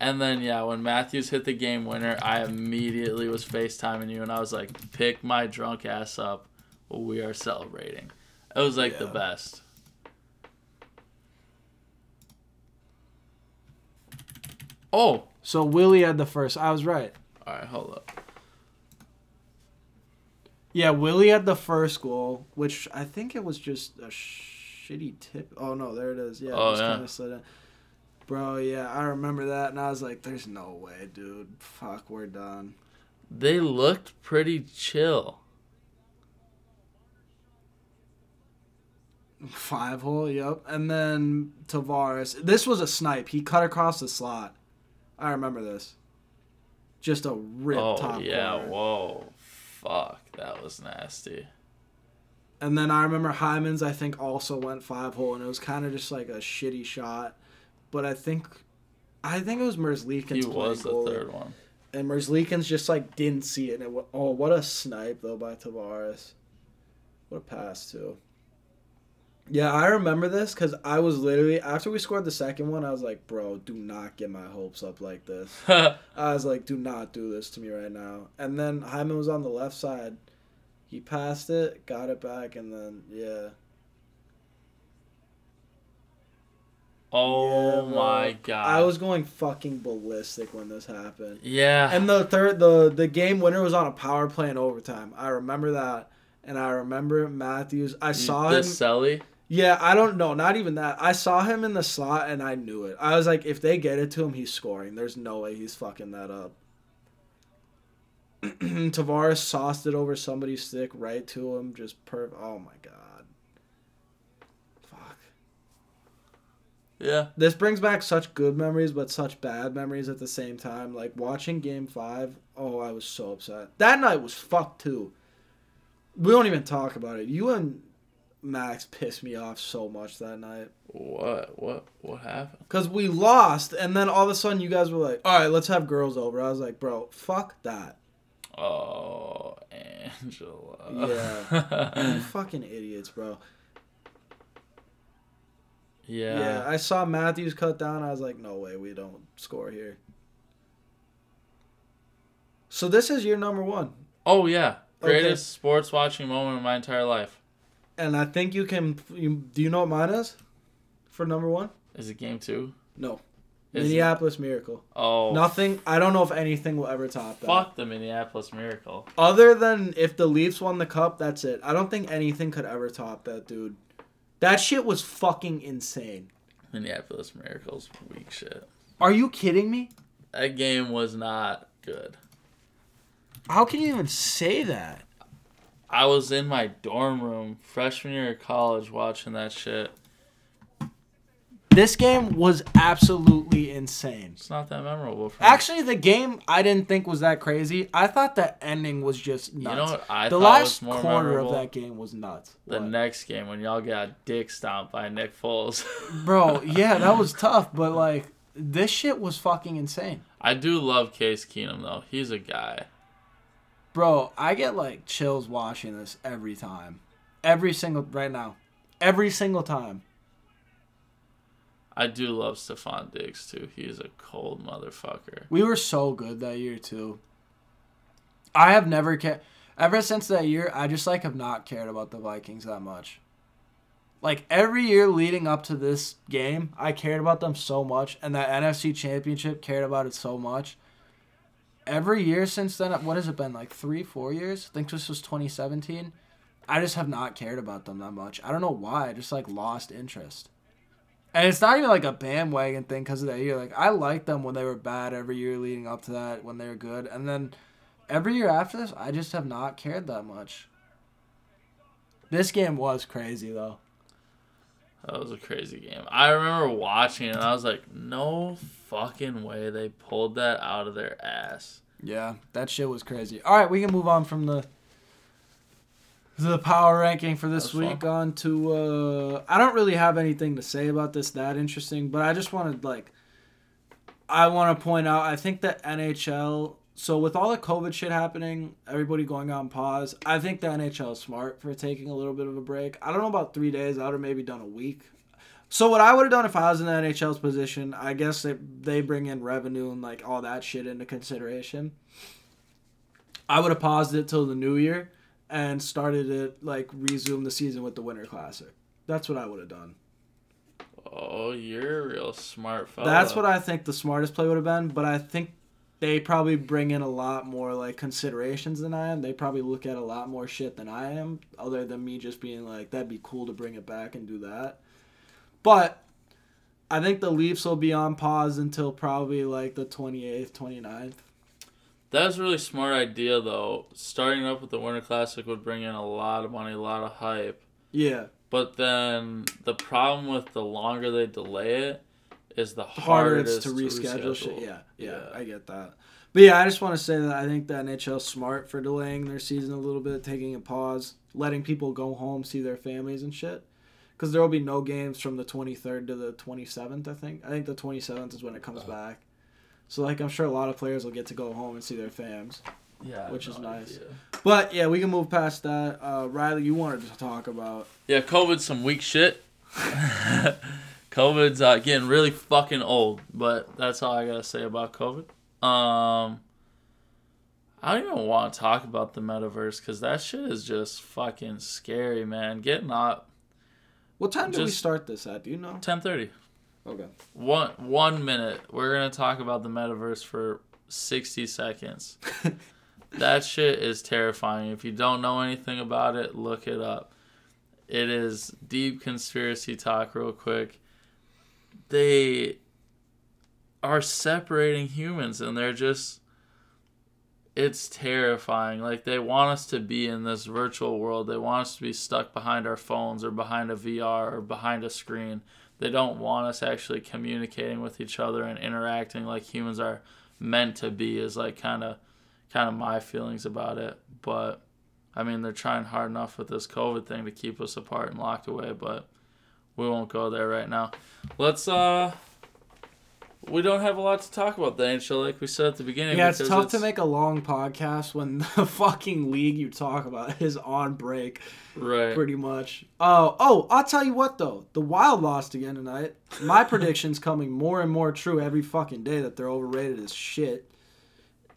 Speaker 2: And then, yeah, when Matthews hit the game winner, I immediately was FaceTiming you, and I was like, pick my drunk ass up. We are celebrating. It was, like, the best. Oh,
Speaker 3: so Willie had the first. I was right.
Speaker 2: All right, hold up.
Speaker 3: Yeah, Willie had the first goal, which I think it was just a shitty tip. Oh no, there it is. Yeah,
Speaker 2: Oh,
Speaker 3: it was
Speaker 2: yeah.
Speaker 3: kind of slid in. Bro, yeah, I remember that, and I was like, "There's no way, dude. Fuck, we're done."
Speaker 2: They looked pretty chill.
Speaker 3: Five hole, yep. And then Tavares. This was a snipe. He cut across the slot. I remember this. Just a rip
Speaker 2: oh
Speaker 3: top
Speaker 2: yeah,
Speaker 3: corner.
Speaker 2: whoa, fuck, that was nasty.
Speaker 3: And then I remember Hyman's. I think also went five hole, and it was kind of just like a shitty shot. But I think, I think it was Merzlikins.
Speaker 2: He was the
Speaker 3: goalie.
Speaker 2: third one.
Speaker 3: and Merzlikins just like didn't see it. And it wa- oh, what a snipe though by Tavares. What a pass too. Yeah, I remember this because I was literally after we scored the second one, I was like, "Bro, do not get my hopes up like this." I was like, "Do not do this to me right now." And then Hyman was on the left side. He passed it, got it back, and then yeah.
Speaker 2: oh
Speaker 3: Yeah,
Speaker 2: my god.
Speaker 3: I was going fucking ballistic when this happened.
Speaker 2: Yeah.
Speaker 3: And the third, the the game winner was on a power play in overtime. I remember that, and I remember Matthews. I mm, saw
Speaker 2: the
Speaker 3: him. Yeah, I don't know. Not even that. I saw him in the slot, and I knew it. I was like, if they get it to him, he's scoring. There's no way he's fucking that up. Tavares sauced it over somebody's stick right to him. Just per. Oh my god. Fuck.
Speaker 2: Yeah.
Speaker 3: This brings back such good memories, but such bad memories at the same time. Like watching Game Five. Oh, I was so upset. That night was fucked too. We don't even talk about it. You and Max pissed me off so much that night
Speaker 2: What? What? What happened?
Speaker 3: because we lost, and then all of a sudden you guys were like, "All right, let's have girls over." I was like, "Bro, fuck that."
Speaker 2: Oh, Angela.
Speaker 3: Yeah. You fucking idiots, bro.
Speaker 2: yeah.
Speaker 3: Yeah, I saw Matthews cut down. I was like, no way, we don't score here. So this is your number one,
Speaker 2: Oh yeah.
Speaker 3: Okay.
Speaker 2: Greatest sports watching moment of my entire life.
Speaker 3: And I think you can. You, do you know what mine is? For number one,
Speaker 2: Is it game two?
Speaker 3: no,
Speaker 2: Is it-
Speaker 3: Minneapolis Miracle.
Speaker 2: Oh.
Speaker 3: Nothing. I don't know if anything will ever top that.
Speaker 2: Fuck the Minneapolis Miracle.
Speaker 3: Other than if the Leafs won the cup, that's it. I don't think anything could ever top that, dude. That shit was fucking insane.
Speaker 2: Minneapolis Miracle's weak shit.
Speaker 3: Are you kidding me?
Speaker 2: That game was not good.
Speaker 3: How can you even say that?
Speaker 2: I was in my dorm room freshman year of college watching that shit.
Speaker 3: This game was absolutely insane.
Speaker 2: It's not that memorable for me.
Speaker 3: Actually, the game I didn't think was that crazy. I thought the ending was just nuts.
Speaker 2: you know what I
Speaker 3: the
Speaker 2: thought
Speaker 3: last
Speaker 2: was more
Speaker 3: quarter
Speaker 2: memorable?
Speaker 3: of that game was nuts.
Speaker 2: the
Speaker 3: What?
Speaker 2: next game when y'all got dick stomped by Nick Foles.
Speaker 3: Bro, yeah, that was tough, but like this shit was fucking insane.
Speaker 2: I do love Case Keenum though. He's a guy.
Speaker 3: Bro, I get like chills watching this every time. Every single right now. Every single time.
Speaker 2: I do love Stefon Diggs too. He's a cold motherfucker.
Speaker 3: We were so good that year too. I have never cared ever since that year. I just like have not cared about the Vikings that much. Like every year leading up to this game, I cared about them so much, and that NFC Championship cared about it so much. Every year since then, what has it been like three, four years? I think this was 2017. I just have not cared about them that much. I don't know why. I just like lost interest. And it's not even like a bandwagon thing because of that year. Like I liked them when they were bad every year leading up to that when they were good, and then every year after this, I just have not cared that much. This game was crazy though.
Speaker 2: That was a crazy game. I remember watching it and I was like, no fucking way they pulled that out of their ass.
Speaker 3: Yeah, that shit was crazy. All right, we can move on from the the power ranking for this week
Speaker 2: fun.
Speaker 3: on to uh I don't really have anything to say about this that interesting, but I just wanted like I want to point out I think that NHL so with all the COVID shit happening, everybody going on pause, I think the NHL is smart for taking a little bit of a break. I don't know about three days. I would have maybe done a week. So what I would have done if I was in the NHL's position, I guess they they bring in revenue and like all that shit into consideration. I would have paused it till the new year and started it like resume the season with the Winter Classic. That's what I would have done.
Speaker 2: Oh, you're a real smart fella.
Speaker 3: That's what I think the smartest play would have been, but I think they probably bring in a lot more like considerations than I am. They probably look at a lot more shit than I am, other than me just being like, that'd be cool to bring it back and do that. But I think the Leafs will be on pause until probably like the 28th, 29th.
Speaker 2: That's a really smart idea, though. Starting up with the Winter Classic would bring in a lot of money, a lot of hype.
Speaker 3: Yeah.
Speaker 2: But then the problem with the longer they delay it is the
Speaker 3: harder it's
Speaker 2: it
Speaker 3: to reschedule, shit.
Speaker 2: reschedule.
Speaker 3: Yeah, yeah,
Speaker 2: Yeah.
Speaker 3: I get that. But yeah, I just want to say that I think the NHL's smart for delaying their season a little bit, taking a pause, letting people go home, see their families and shit. Because there will be no games from the 23rd to the 27th, I think. I think the 27th is when it comes back. So, like, I'm sure a lot of players will get to go home and see their fams.
Speaker 2: Yeah,
Speaker 3: Which is nice.
Speaker 2: idea.
Speaker 3: But yeah, we can move past that. Uh, Riley, you wanted to talk about.
Speaker 2: Yeah, COVID's some weak shit. COVID's uh, getting really fucking old, but that's all I gotta say about COVID. Um, I don't even want to talk about the metaverse because that shit is just fucking scary, man. Getting up
Speaker 3: What time do we start this at? Do you know?
Speaker 2: ten thirty.
Speaker 3: Okay.
Speaker 2: One one minute. We're gonna talk about the metaverse for sixty seconds. that shit is terrifying. If you don't know anything about it, look it up. It is deep conspiracy talk, real quick. They are separating humans, and they're just. It's terrifying. Like, they want us to be in this virtual world. They want us to be stuck behind our phones or behind a VR or behind a screen. They don't want us actually communicating with each other and interacting like humans are meant to be, is like kind of kind of my feelings about it. But I mean, they're trying hard enough with this COVID thing to keep us apart and locked away, but we won't go there right now. Let's uh we don't have a lot to talk about the NHL like we said at the beginning.
Speaker 3: Yeah, it's tough to make a long podcast when the fucking league you talk about is on break,
Speaker 2: right.
Speaker 3: pretty much. Oh, oh, I'll tell you what though, the Wild lost again tonight. My prediction's coming more and more true every fucking day that they're overrated as shit.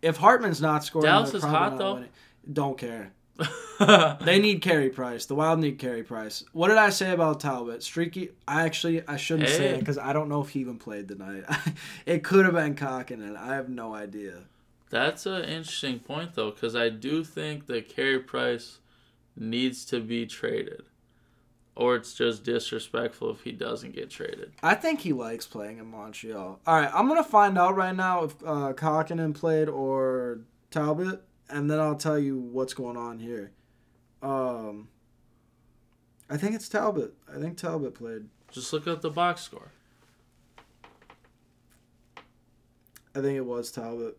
Speaker 3: If Hartman's not scoring,
Speaker 2: Dallas is hot, though.
Speaker 3: winning. Don't care. They need Carey Price. The Wild need Carey Price. What did I say about Talbot? Streaky. I actually I shouldn't say
Speaker 2: Hey.
Speaker 3: it because I don't know if he even played tonight. it could have been Kähkönen. I have no idea.
Speaker 2: That's an interesting point though, because I do think that Carey Price needs to be traded, or it's just disrespectful if he doesn't get traded.
Speaker 3: I think he likes playing in Montreal. All right, I'm gonna find out right now if uh, played or Talbot, and then I'll tell you what's going on here. Um, I think it's Talbot. I think Talbot played.
Speaker 2: Just look at the box score.
Speaker 3: I think it was Talbot.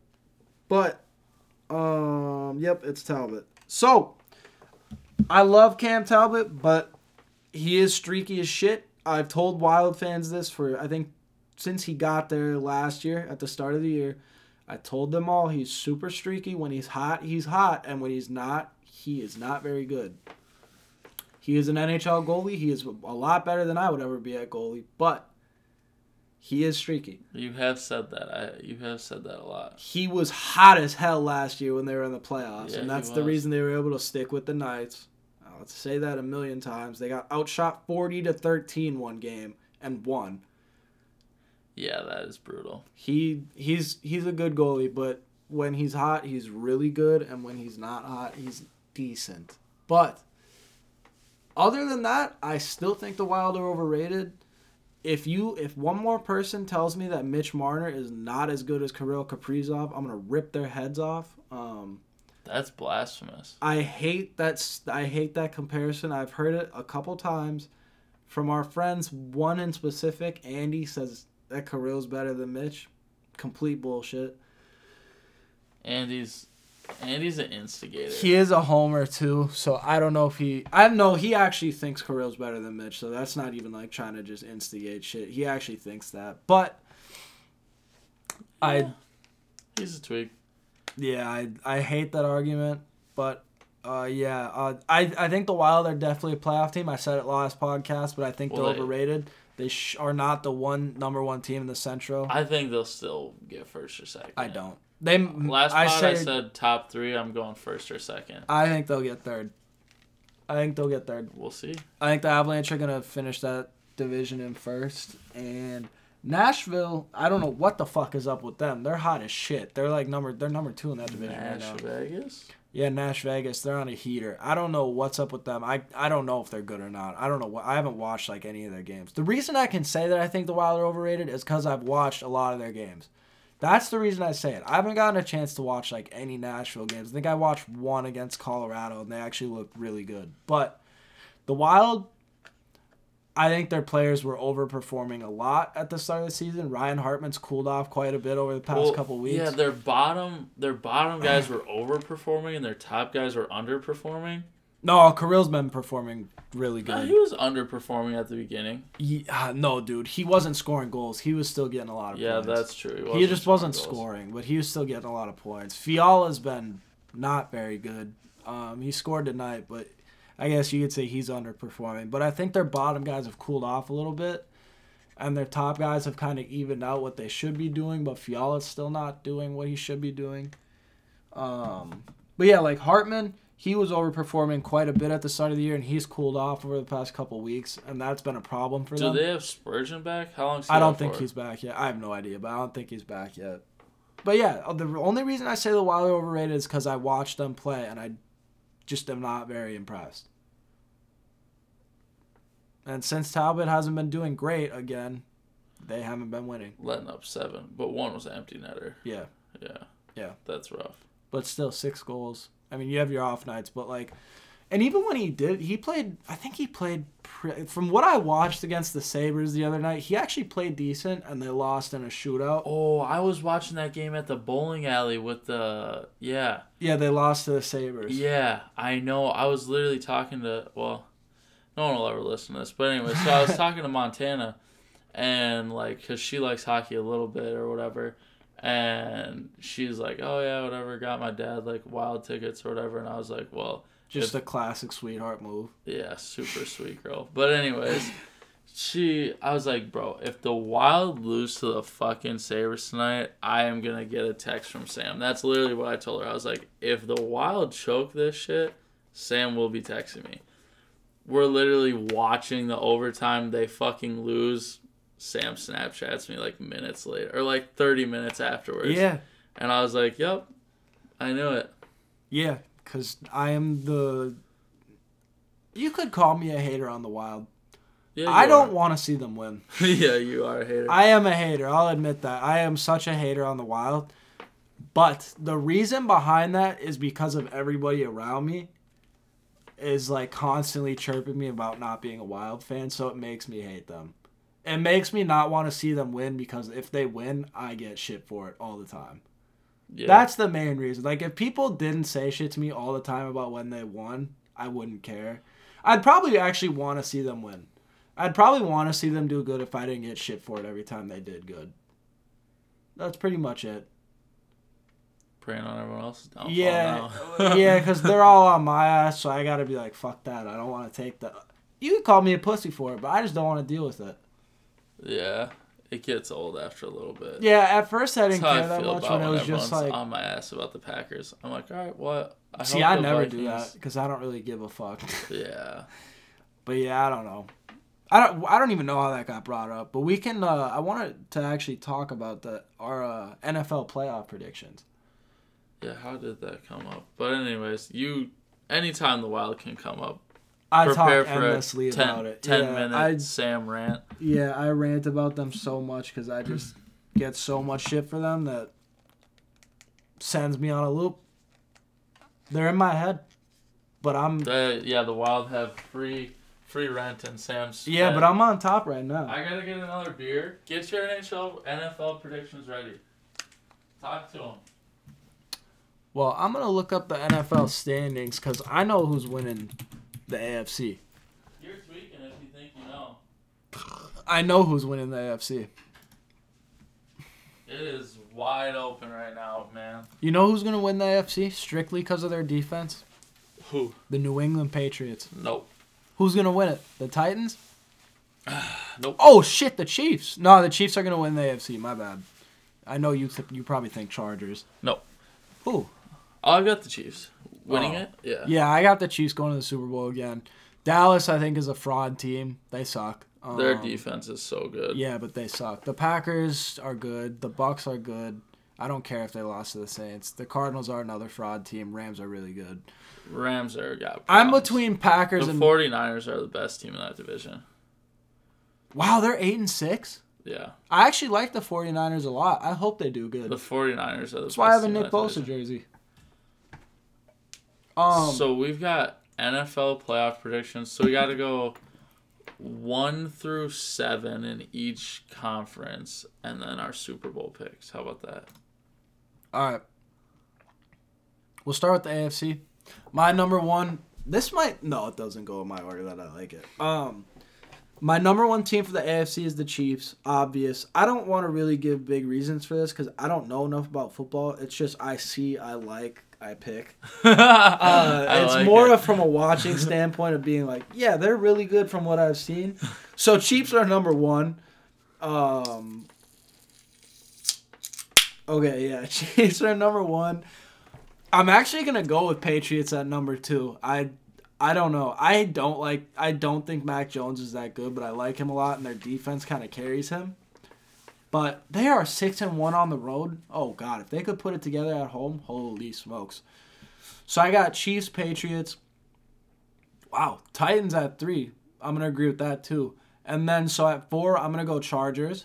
Speaker 3: But um yep, it's Talbot. So I love Cam Talbot, but he is streaky as shit. I've told Wild fans this for I think since he got there last year at the start of the year. I told them all he's super streaky. When he's hot, he's hot, and when he's not, he is not very good. He is an NHL goalie. He is a lot better than I would ever be at goalie, but he is streaky.
Speaker 2: You have said that. I you have said that a lot.
Speaker 3: he was hot as hell last year when they were in the playoffs,
Speaker 2: Yeah,
Speaker 3: and that's the reason they were able to stick with the Knights. I'll say that a million times. They got outshot forty to thirteen one game and won.
Speaker 2: Yeah, that is brutal.
Speaker 3: He he's he's a good goalie, but when he's hot, he's really good, and when he's not hot, he's decent. But other than that, I still think the Wild are overrated. If you if one more person tells me that Mitch Marner is not as good as Kirill Kaprizov, I'm gonna rip their heads off. Um,
Speaker 2: That's blasphemous.
Speaker 3: I hate that. I hate that comparison. I've heard it a couple times from our friends. One in specific, Andy says that Kirill's better than Mitch. Complete bullshit.
Speaker 2: Andy's Andy's an instigator.
Speaker 3: He is a homer too, so I don't know if he. I know he actually thinks Kirill's better than Mitch, so that's not even like trying to just instigate shit. He actually thinks that, but I
Speaker 2: He's a twig.
Speaker 3: Yeah, I I hate that argument, but uh, yeah, uh, I I think the Wild are definitely a playoff team. I said it last podcast, but I think
Speaker 2: Well,
Speaker 3: they're
Speaker 2: they-
Speaker 3: overrated. They sh- are not the one number one team in the Central. I,
Speaker 2: think they'll still get first or second.
Speaker 3: I don't. They
Speaker 2: Last
Speaker 3: I
Speaker 2: pod
Speaker 3: say
Speaker 2: I said top three. I'm going first or second.
Speaker 3: I think they'll get third. I think they'll get third.
Speaker 2: We'll see.
Speaker 3: I think the Avalanche are gonna finish that division in first, and Nashville. I don't know what the fuck is up with them. They're hot as shit. They're like number. They're number two in that division right now.
Speaker 2: Vegas.
Speaker 3: Yeah, Nash Vegas, they're on a heater. I don't know what's up with them. I, I don't know if they're good or not. I don't know what I haven't watched like any of their games. The reason I can say that I think the Wild are overrated is because I've watched a lot of their games. That's the reason I say it. I haven't gotten a chance to watch like any Nashville games. I think I watched one against Colorado and they actually looked really good. But the Wild, I think their players were overperforming a lot at the start of the season. Ryan Hartman's cooled off quite a bit over the past
Speaker 2: Well,
Speaker 3: couple weeks.
Speaker 2: Yeah, their bottom their bottom guys were overperforming and their top guys were underperforming.
Speaker 3: no, Kirill's been performing really good.
Speaker 2: he was underperforming at the beginning.
Speaker 3: Yeah, no, dude, he wasn't scoring goals. He was still getting a lot of
Speaker 2: Yeah,
Speaker 3: points.
Speaker 2: that's true.
Speaker 3: he just wasn't
Speaker 2: goals.
Speaker 3: scoring, but he was still getting a lot of points. Fiala's been not very good. Um, he scored tonight, but I guess you could say he's underperforming. But I think their bottom guys have cooled off a little bit, and their top guys have kind of evened out what they should be doing. But Fiala's still not doing what he should be doing. Um, but yeah, like Hartman, he was overperforming quite a bit at the start of the year, and he's cooled off over the past couple weeks, and that's been a problem for
Speaker 2: Do
Speaker 3: them.
Speaker 2: Do they have Spurgeon back? How long?
Speaker 3: I don't think he's back yet. I have no idea, but I don't think he's back yet. But yeah, the only reason I say the Wild are overrated is because I watched them play and I just am not very impressed. And since Talbot hasn't been doing great again, they haven't been winning.
Speaker 2: letting up seven, but one was empty netter.
Speaker 3: Yeah,
Speaker 2: Yeah,
Speaker 3: Yeah.
Speaker 2: that's rough.
Speaker 3: but still six goals. I mean, you have your off nights, but like, and even when he did, he played. I think he played. From what I watched against the Sabres the other night, he actually played decent, and they lost in a shootout.
Speaker 2: Oh, I was watching that game at the bowling alley with the yeah.
Speaker 3: Yeah, they lost to the Sabres.
Speaker 2: Yeah, I know. I was literally talking to well, no one will ever listen to this, but anyway, so I was talking to Montana, and like, cause she likes hockey a little bit or whatever, and she's like, oh yeah, whatever. Got my dad like wild tickets or whatever, and I was like, well,
Speaker 3: Just a classic sweetheart move.
Speaker 2: yeah, super sweet girl. But anyways, she, I was like, bro, if the Wild lose to the fucking Sabres tonight, I am gonna get a text from Sam. That's literally what I told her. I was like, if the Wild choke this shit, Sam will be texting me. We're literally watching the overtime. They fucking lose. Sam Snapchats me like minutes later, or like thirty minutes afterwards.
Speaker 3: Yeah,
Speaker 2: and I was like, "Yep, I knew it."
Speaker 3: yeah, because I am the. You could call me a hater on the Wild.
Speaker 2: Yeah,
Speaker 3: I don't want to see them win.
Speaker 2: yeah, you are a hater.
Speaker 3: I am a hater. I'll admit that. I am such a hater on the Wild. But the reason behind that is because of everybody around me is like constantly chirping me about not being a Wild fan, so it makes me hate them. It makes me not want to see them win because if they win, I get shit for it all the time.
Speaker 2: Yeah.
Speaker 3: That's the main reason. Like if people didn't say shit to me all the time about when they won, I wouldn't care. I'd probably actually want to see them win. I'd probably want to see them do good if I didn't get shit for it every time they did good. That's pretty much it.
Speaker 2: preying on everyone else's downfall oh,
Speaker 3: yeah,
Speaker 2: now.
Speaker 3: yeah, because they're all on my ass, so I gotta be like, fuck that. I don't want to take the. You can call me a pussy for it, but I just don't want to deal with it.
Speaker 2: yeah, it gets old after a little bit.
Speaker 3: Yeah, at first I didn't
Speaker 2: how
Speaker 3: care
Speaker 2: I
Speaker 3: that much when it was just like.
Speaker 2: on my ass about the Packers. I'm like, all right, what? I
Speaker 3: see, I never do that because I don't really give a fuck.
Speaker 2: Yeah,
Speaker 3: But yeah, I don't know. I don't. I don't even know how that got brought up. But we can. Uh, I wanted to actually talk about the our uh, NFL playoff predictions.
Speaker 2: yeah. How did that come up? But anyways, you anytime the Wild can come up,
Speaker 3: I
Speaker 2: prepare
Speaker 3: talk endlessly
Speaker 2: 10,
Speaker 3: about it.
Speaker 2: 10
Speaker 3: yeah,
Speaker 2: minute
Speaker 3: I,
Speaker 2: Sam rant.
Speaker 3: yeah, I rant about them so much because I just get so much shit for them that sends me on a loop. They're in my head, but I'm.
Speaker 2: The, yeah, the Wild have free free rent and Sam's.
Speaker 3: Yeah, but I'm on top right now.
Speaker 2: I gotta get another beer. Get your NHL NFL predictions ready. Talk to him.
Speaker 3: Well, I'm gonna look up the NFL standings because I know who's winning the AFC.
Speaker 2: You're tweaking if you think you know.
Speaker 3: I know who's winning the AFC.
Speaker 2: It is wide open right now, man.
Speaker 3: You know who's gonna win the AFC strictly because of their defense?
Speaker 2: Who?
Speaker 3: The New England Patriots.
Speaker 2: Nope.
Speaker 3: Who's gonna win it? The Titans?
Speaker 2: Nope.
Speaker 3: Oh shit, the Chiefs. No, the Chiefs are gonna win the AFC. My bad. I know you. Th- you probably think Chargers.
Speaker 2: Nope.
Speaker 3: Who?
Speaker 2: I got the Chiefs winning
Speaker 3: Oh.
Speaker 2: it. Yeah.
Speaker 3: Yeah, I got the Chiefs going to the Super Bowl again. Dallas, I think, is a fraud team. They suck.
Speaker 2: Their
Speaker 3: Um,
Speaker 2: defense is so good.
Speaker 3: Yeah, but they suck. The Packers are good. The Bucks are good. I don't care if they lost to the Saints. The Cardinals are another fraud team. Rams are really good.
Speaker 2: Rams are got.
Speaker 3: I'm between Packers
Speaker 2: the
Speaker 3: and
Speaker 2: 49ers are the best team in that division.
Speaker 3: Wow, they're 8 and 6.
Speaker 2: Yeah,
Speaker 3: I actually like the 49ers a lot. I hope they do good.
Speaker 2: the 49ers are the
Speaker 3: That's why I have a Nick Bosa jersey. Um
Speaker 2: so we've got NFL playoff predictions. So we got to go one through seven in each conference, and then our Super Bowl picks. How about that?
Speaker 3: All right. We'll start with the AFC. My number one. This might no, it doesn't go in my order that I like it. Um, my number one team for the AFC is the Chiefs. Obvious. I don't want to really give big reasons for this because I don't know enough about football. It's just I see, I like, I pick. Uh,
Speaker 2: I
Speaker 3: it's
Speaker 2: like
Speaker 3: more
Speaker 2: it.
Speaker 3: of from a watching standpoint of being like, yeah, they're really good from what I've seen. So Chiefs are number one. Um. Okay, yeah, Chiefs are number one. I'm actually gonna go with Patriots at number two. I, I don't know. I don't like. I don't think Mac Jones is that good, but I like him a lot, and their defense kind of carries him. But they are six and one on the road. Oh God, if they could put it together at home, holy smokes! So I got Chiefs, Patriots. Wow, Titans at three. I'm gonna agree with that too. And then so at four, I'm gonna go Chargers.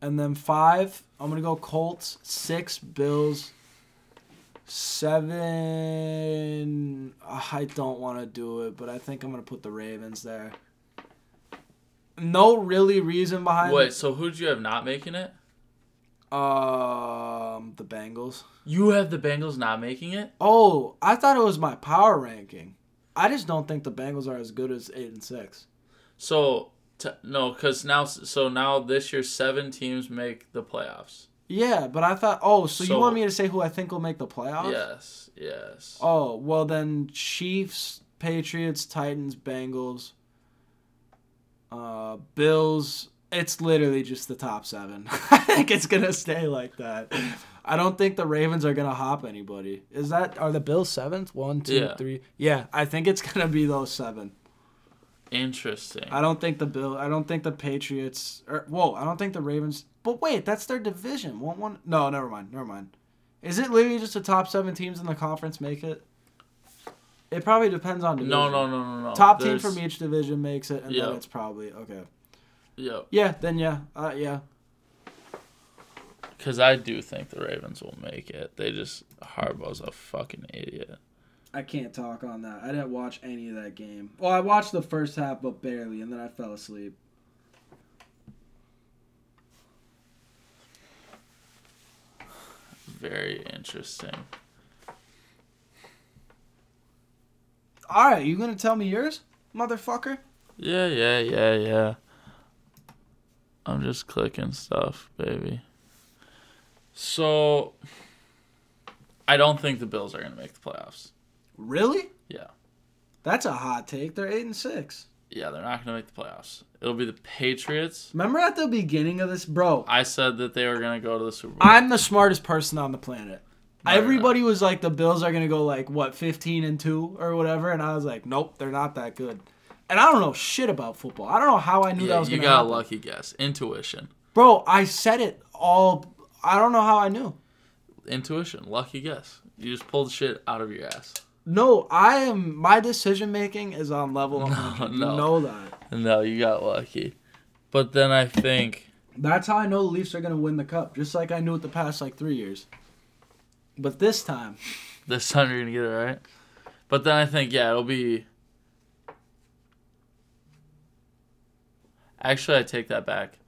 Speaker 3: And then five, I'm gonna go Colts. Six, Bills. Seven, I don't want to do it, but I think I'm gonna put the Ravens there. No really reason behind
Speaker 2: Wait, so who'd you have not making it?
Speaker 3: Um, the Bengals.
Speaker 2: You have the Bengals not making it?
Speaker 3: Oh, I thought it was my power ranking. I just don't think the Bengals are as good as eight and six.
Speaker 2: So t- no, because now so now this year seven teams make the playoffs.
Speaker 3: Yeah, but I thought. Oh, so, you want me to say who I think will make the playoffs?
Speaker 2: Yes, yes.
Speaker 3: Oh well, then Chiefs, Patriots, Titans, Bengals, uh, Bills. It's literally just the top seven. I think it's gonna stay like that. I don't think the Ravens are gonna hop anybody. Is that are the Bills seventh? One, two, three.
Speaker 2: Yeah.
Speaker 3: Yeah, I think it's gonna be those seven.
Speaker 2: Interesting.
Speaker 3: I don't think the Bill. I don't think the Patriots. Or, whoa, I don't think the Ravens. But wait, that's their division. Won't one? No, never mind. Never mind. Is it literally just the top seven teams in the conference make it? It probably depends on division.
Speaker 2: no, no, no, no, no.
Speaker 3: Top team from each division makes it, and
Speaker 2: Yeah.
Speaker 3: then it's probably okay.
Speaker 2: Yep.
Speaker 3: Yeah, then yeah, uh, yeah.
Speaker 2: Because I do think the Ravens will make it. They just Harbaugh's a fucking idiot.
Speaker 3: I can't talk on that. I didn't watch any of that game. Well, I watched the first half, but barely, and then I fell asleep.
Speaker 2: Very interesting.
Speaker 3: All right, you gonna tell me yours, motherfucker?
Speaker 2: Yeah, yeah, yeah, yeah. I'm just clicking stuff, baby. So, I don't think the Bills are to make the playoffs.
Speaker 3: Really?
Speaker 2: Yeah.
Speaker 3: That's a hot take. They're eight and six.
Speaker 2: Yeah, they're not to make the playoffs. It'll be the Patriots.
Speaker 3: Remember at the beginning of this, bro?
Speaker 2: I said that they were to go to the Super Bowl.
Speaker 3: I'm the smartest person on the planet.
Speaker 2: No, you're uh,
Speaker 3: Everybody was like, the Bills are gonna go like what, 15 and two or whatever, and I was like, nope, they're not that good. And I don't know shit about football. I don't know how I knew that
Speaker 2: yeah,
Speaker 3: was
Speaker 2: you got
Speaker 3: happen.
Speaker 2: a lucky guess. Intuition.
Speaker 3: Bro, I said it all. I don't know how I knew.
Speaker 2: Intuition. Lucky guess. You just pulled shit out of your ass.
Speaker 3: No, I am. My decision making is on level 100.
Speaker 2: no.
Speaker 3: You know that.
Speaker 2: No, you got lucky. But then I think
Speaker 3: That's how I know the Leafs are gonna win the cup. Just like I knew it the past like three years. But this time,
Speaker 2: this time you're gonna get it right. But then I think yeah, it'll be. Actually, I take that back.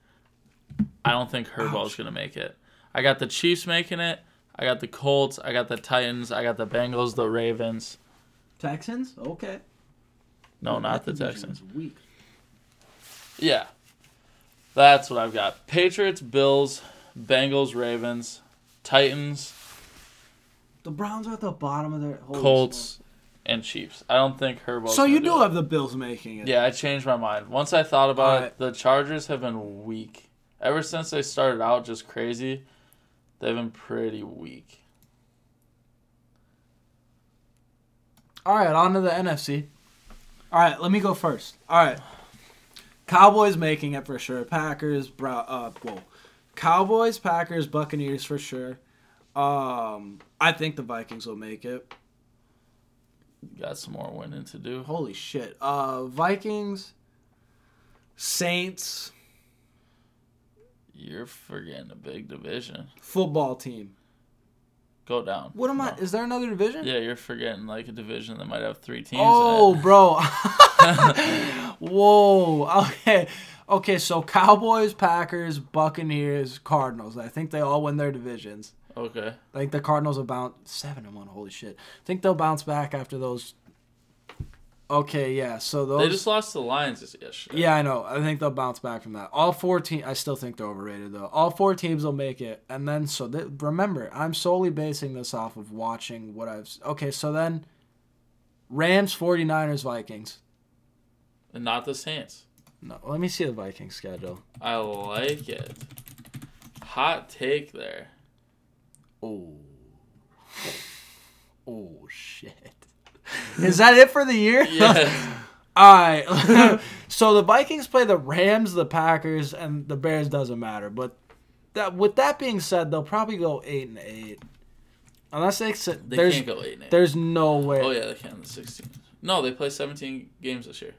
Speaker 2: I don't think Harbaugh's
Speaker 3: Ouch.
Speaker 2: gonna make it. I got the Chiefs making it. I got the Colts. I got the Titans. I got the Bengals. The Ravens.
Speaker 3: Texans, okay.
Speaker 2: No, not the Texans.
Speaker 3: Weak.
Speaker 2: Yeah, that's what I've got. Patriots, Bills, Bengals, Ravens, Titans,
Speaker 3: The Browns are at the bottom of their holy
Speaker 2: Colts, and Chiefs. I don't think Harbaugh's.
Speaker 3: So you
Speaker 2: do
Speaker 3: do
Speaker 2: it.
Speaker 3: have the Bills making it.
Speaker 2: Yeah, I changed my mind. Once I thought about
Speaker 3: Alright.
Speaker 2: it, the Chargers have been weak. Ever since they started out just crazy, they've been pretty weak.
Speaker 3: All right, on to the NFC. All right, let me go first. All right. Cowboys making it for sure. Packers, bro, uh, whoa. Cowboys, Packers, Buccaneers for sure. Um, I think the Vikings will make it.
Speaker 2: Got some more winning to do.
Speaker 3: Holy shit. Uh, Vikings, Saints,
Speaker 2: You're forgetting a big division.
Speaker 3: football team.
Speaker 2: Go down.
Speaker 3: What am I? Is there another division?
Speaker 2: Yeah, you're forgetting like a division that might have three teams.
Speaker 3: Oh, bro. Whoa. Okay. Okay, so Cowboys, Packers, Buccaneers, Cardinals. I think they all win their divisions.
Speaker 2: Okay.
Speaker 3: I think the Cardinals will bounce seven and one. Holy shit! I think they'll bounce back after those. Okay, yeah. So those.
Speaker 2: They just lost to the Lions this yesterday.
Speaker 3: yeah, I know. I think they'll bounce back from that. All four teams. I still think they're overrated though. All four teams will make it, and then so th- remember, I'm solely basing this off of watching what I've. Okay, so then. Rams, 49ers, Vikings.
Speaker 2: And not the Saints.
Speaker 3: No, let me see the Vikings schedule.
Speaker 2: I like it. Hot take there.
Speaker 3: Oh. Oh shit. Is that it for the year?
Speaker 2: Yes.
Speaker 3: All right. so the Vikings play the Rams, the Packers, and the Bears doesn't matter. But that with that being said, they'll probably go eight and eight, unless they s-
Speaker 2: They
Speaker 3: there's
Speaker 2: can't go eight and eight.
Speaker 3: there's no way
Speaker 2: Oh yeah, they can. The sixteen. No, they play seventeen games this year.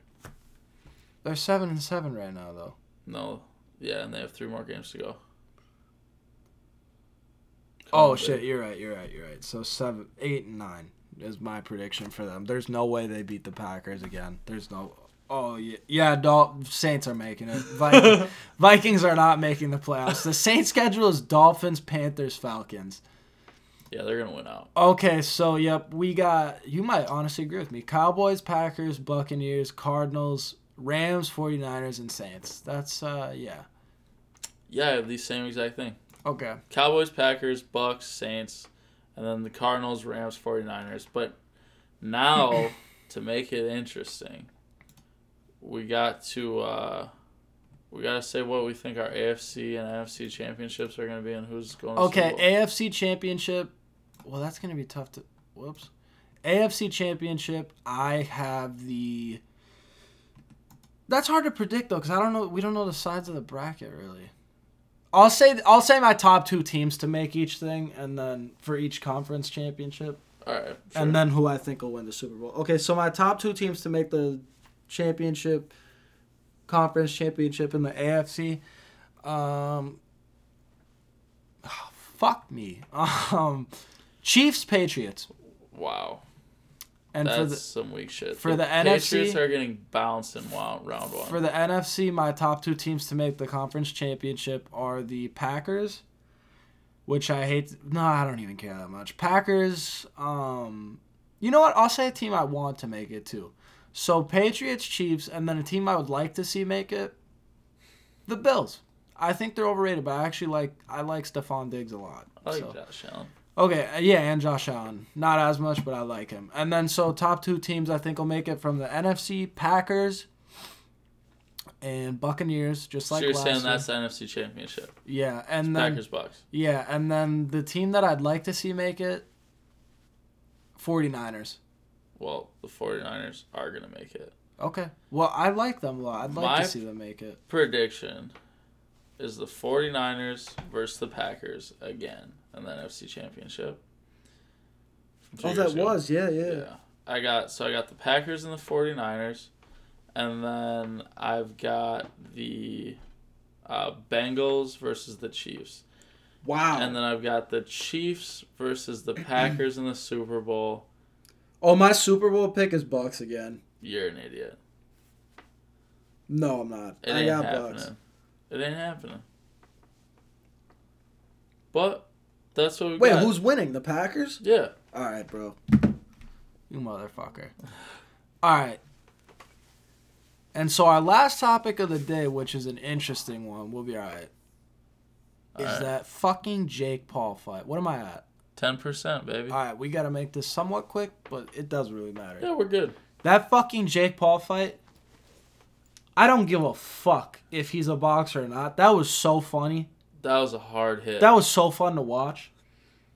Speaker 3: they're seven and seven right now though.
Speaker 2: No. Yeah, and they have three more games to go.
Speaker 3: Oh shit, you're right, you're right, you're right. So seven, eight, and nine is my prediction for them. There's no way they beat the Packers again. There's no. Oh yeah, yeah. Dol- Saints are making it. Vikings, Vikings are not making the playoffs. The Saints schedule is Dolphins, Panthers, Falcons.
Speaker 2: Yeah, they're gonna win out.
Speaker 3: Okay, so yep, we got. You might honestly agree with me. Cowboys, Packers, Buccaneers, Cardinals, Rams, 49ers, and Saints. That's uh yeah.
Speaker 2: Yeah, the same exact thing.
Speaker 3: Okay.
Speaker 2: Cowboys, Packers, Bucks, Saints, and then the Cardinals, Rams, 49ers. But now to make it interesting, we got to uh we got to say what we think our AFC and NFC championships are going to be and who's going to
Speaker 3: Okay, AFC Championship. Well, that's going to be tough to. Whoops. AFC Championship, I have the. That's hard to predict though, because I don't know. We don't know the sides of the bracket really. I'll say I'll say my top two teams to make each thing, and then for each conference championship,
Speaker 2: All right. Sure.
Speaker 3: and then who I think will win the Super Bowl. Okay, so my top two teams to make the championship, conference championship in the AFC. Um, fuck me. Um, Chiefs, Patriots,
Speaker 2: wow.
Speaker 3: And
Speaker 2: That's
Speaker 3: for the
Speaker 2: some weak shit.
Speaker 3: for the
Speaker 2: Patriots
Speaker 3: NFC
Speaker 2: are getting bounced in round, round one.
Speaker 3: for the NFC, my top two teams to make the conference championship are the Packers, which I hate. No, I don't even care that much. Packers. Um, you know what? I'll say a team I want to make it too. So Patriots, Chiefs, and then a team I would like to see make it. The Bills. I think they're overrated, but I actually like I like Stefon Diggs a lot.
Speaker 2: I like
Speaker 3: so.
Speaker 2: Josh Allen.
Speaker 3: Okay, uh, yeah, and Josh Allen. Not as much, but I like him. And then so top two teams I think will make it from the NFC: Packers and Buccaneers, just like
Speaker 2: so you're
Speaker 3: last
Speaker 2: saying
Speaker 3: year.
Speaker 2: that's the NFC championship.
Speaker 3: yeah, and then
Speaker 2: Packers, Bucks.
Speaker 3: yeah, and then the team that I'd like to see make it, 49ers.
Speaker 2: Well, the 49ers are going to make it.
Speaker 3: Okay, well I like them a lot. I'd like
Speaker 2: My-
Speaker 3: to see them make it.
Speaker 2: prediction is the 49ers versus the Packers again in the NFC Championship. Oh, that ago.
Speaker 3: Oh, yeah,
Speaker 2: Yeah. I got so I got the Packers and the 49ers and then I've got the uh, Bengals versus the Chiefs.
Speaker 3: Wow.
Speaker 2: And then I've got the Chiefs versus the Packers in the Super Bowl.
Speaker 3: oh, my Super Bowl pick is Bucks again.
Speaker 2: You're an idiot.
Speaker 3: No, I'm not.
Speaker 2: It ain't happening. It ain't happening. But that's what we
Speaker 3: Wait,
Speaker 2: got.
Speaker 3: who's winning? The Packers?
Speaker 2: Yeah.
Speaker 3: All right, bro. You motherfucker. All right. And so our last topic of the day, which is an interesting one, we'll be all right, is
Speaker 2: Alright.
Speaker 3: that fucking Jake Paul fight. What am I at?
Speaker 2: Ten percent, baby.
Speaker 3: All right, we got to make this somewhat quick, but it doesn't really matter.
Speaker 2: yeah, we're good.
Speaker 3: That fucking Jake Paul fight, I don't give a fuck if he's a boxer or not. That was so funny.
Speaker 2: That was a hard hit.
Speaker 3: That was so fun to watch.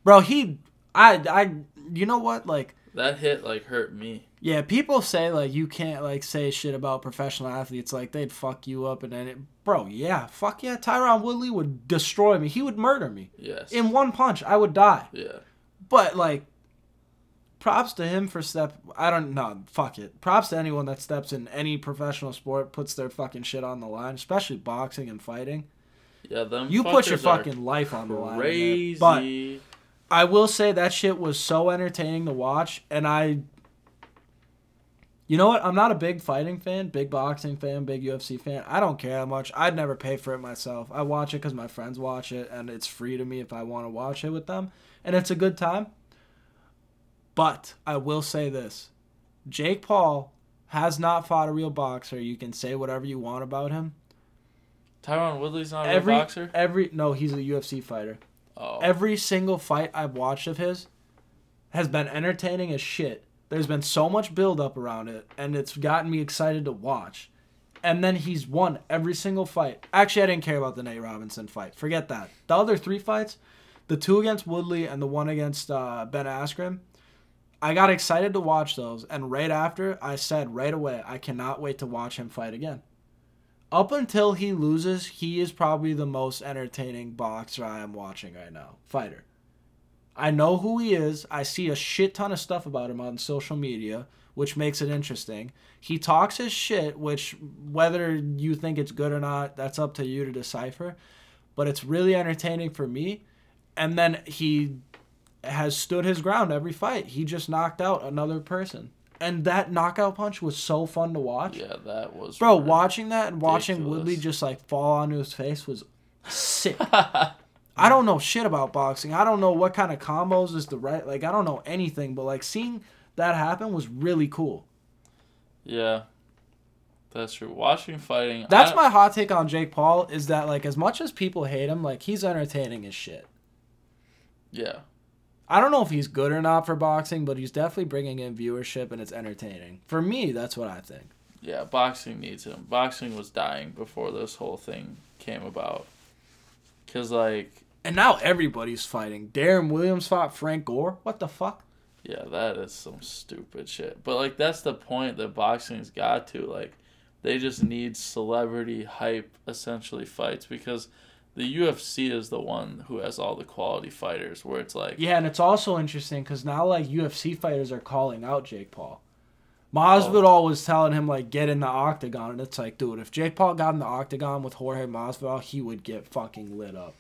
Speaker 3: Bro, he I I you know what? Like
Speaker 2: that hit like hurt me.
Speaker 3: Yeah, people say like you can't like say shit about professional athletes like they'd fuck you up and then it, bro, yeah, fuck yeah, Tyron Woodley would destroy me. He would murder me
Speaker 2: Yes.
Speaker 3: in one punch. I would die.
Speaker 2: yeah.
Speaker 3: But like, props to him for step. I don't know. Fuck it. Props to anyone that steps in any professional sport, puts their fucking shit on the line, especially boxing and fighting.
Speaker 2: Yeah, them
Speaker 3: You put your fucking life on the line. in
Speaker 2: crazy.
Speaker 3: But I will say that shit was so entertaining to watch, and I. You know what? I'm not a big fighting fan, big boxing fan, big UFC fan. I don't care that much. I'd never pay for it myself. I watch it because my friends watch it, and it's free to me if I want to watch it with them, and it's a good time. But I will say this Jake Paul has not fought a real boxer. You can say whatever you want about him.
Speaker 2: Tyron Woodley's not a
Speaker 3: Every
Speaker 2: real boxer.
Speaker 3: every no, he's a UFC fighter.
Speaker 2: Oh,
Speaker 3: Every single fight I've watched of his has been entertaining as shit. There's been so much build up around it, and it's gotten me excited to watch. And then he's won every single fight. Actually, I didn't care about the Nate Robinson fight. Forget that. The other three fights, the two against Woodley and the one against uh, Ben Askren, I got excited to watch those. And right after, I said right away, I cannot wait to watch him fight again. Up until he loses, he is probably the most entertaining boxer I am watching right now. Fighter. I know who he is. I see a shit ton of stuff about him on social media, which makes it interesting. He talks his shit, which whether you think it's good or not, that's up to you to decipher. But it's really entertaining for me. And then he has stood his ground every fight. He just knocked out another person. And that knockout punch was so fun to watch.
Speaker 2: yeah, that was
Speaker 3: Bro,
Speaker 2: rid-
Speaker 3: watching that and watching. Woodley just like fall onto his face was sick. I don't know shit about boxing. I don't know what kind of combos is the right like I don't know anything, but like seeing that happen was really cool.
Speaker 2: Yeah, that's true. Watching fighting.
Speaker 3: That's my hot take on Jake Paul is that like as much as people hate him, like he's entertaining as shit.
Speaker 2: Yeah,
Speaker 3: I don't know if he's good or not for boxing, but he's definitely bringing in viewership and it's entertaining. For me, that's what I think.
Speaker 2: yeah. Boxing needs him. Boxing was dying before this whole thing came about. Cause like,
Speaker 3: And now everybody's fighting. Deron Williams fought Frank Gore. What the fuck?
Speaker 2: yeah, that is some stupid shit. But like, that's the point that boxing's got to. Like, they just need celebrity hype essentially fights because the UFC is the one who has all the quality fighters. Where it's like,
Speaker 3: Yeah, and it's also interesting because now like UFC fighters are calling out Jake Paul. Masvidal was telling him like get in the octagon, and it's like, dude, if Jake Paul got in the octagon with Jorge Masvidal, he would get fucking lit up.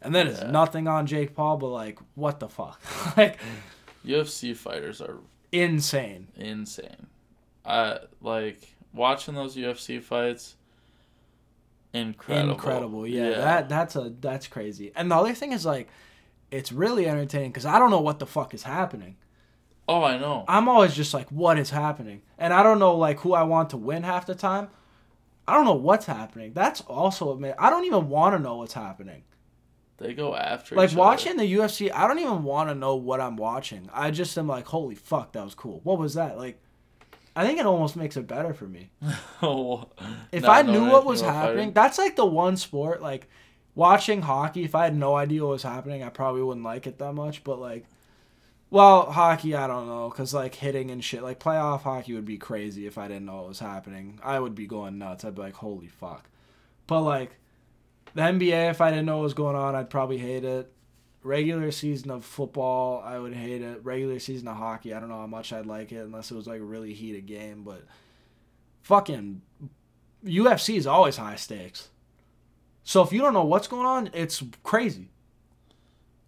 Speaker 3: And then it's nothing on Jake Paul, but like, what the fuck, like
Speaker 2: UFC fighters are
Speaker 3: insane.
Speaker 2: insane. I like watching those UFC fights. Incredible.
Speaker 3: Incredible, yeah, That that's a that's crazy. And the other thing is like, it's really entertaining because I don't know what the fuck is happening.
Speaker 2: oh, I know.
Speaker 3: I'm always just like, what is happening? And I don't know like who I want to win half the time. I don't know what's happening. That's also a man. I don't even want to know what's happening.
Speaker 2: They go after
Speaker 3: Like watching the UFC, I don't even want to know what I'm watching. I just am like, holy fuck, that was cool. What was that? Like, I think it almost makes it better for me.
Speaker 2: other.
Speaker 3: If I knew what was happening,
Speaker 2: fighting.
Speaker 3: that's like the one sport like watching hockey. If I had no idea what was happening, I probably wouldn't like it that much. But like, well, hockey, I don't know, cause like hitting and shit, like playoff hockey would be crazy if I didn't know what was happening. I would be going nuts. I'd be like, holy fuck. But like, the NBA, if I didn't know what was going on, I'd probably hate it. Regular season of football, I would hate it. Regular season of hockey, I don't know how much I'd like it unless it was like a really heated game. But fucking UFC is always high stakes. So if you don't know what's going on, it's crazy.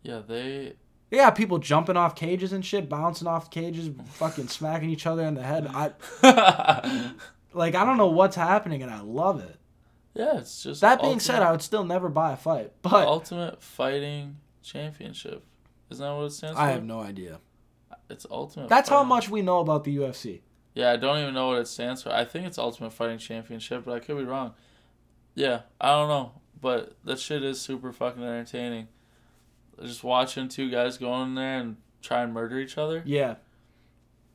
Speaker 2: Yeah, they.
Speaker 3: Yeah, people jumping off cages and shit, bouncing off cages, fucking smacking each other in the head. I like I don't know what's happening and I love it.
Speaker 2: Yeah, it's just.
Speaker 3: That being said, I would still never buy a fight. But
Speaker 2: Ultimate Fighting Championship. Isn't that what it stands for?
Speaker 3: I have no idea.
Speaker 2: It's Ultimate.
Speaker 3: That's how much we know about the UFC.
Speaker 2: Yeah, I don't even know what it stands for. I think it's Ultimate Fighting Championship, but I could be wrong. Yeah, I don't know, but that shit is super fucking entertaining. Just watching two guys go in there and try and murder each other.
Speaker 3: Yeah.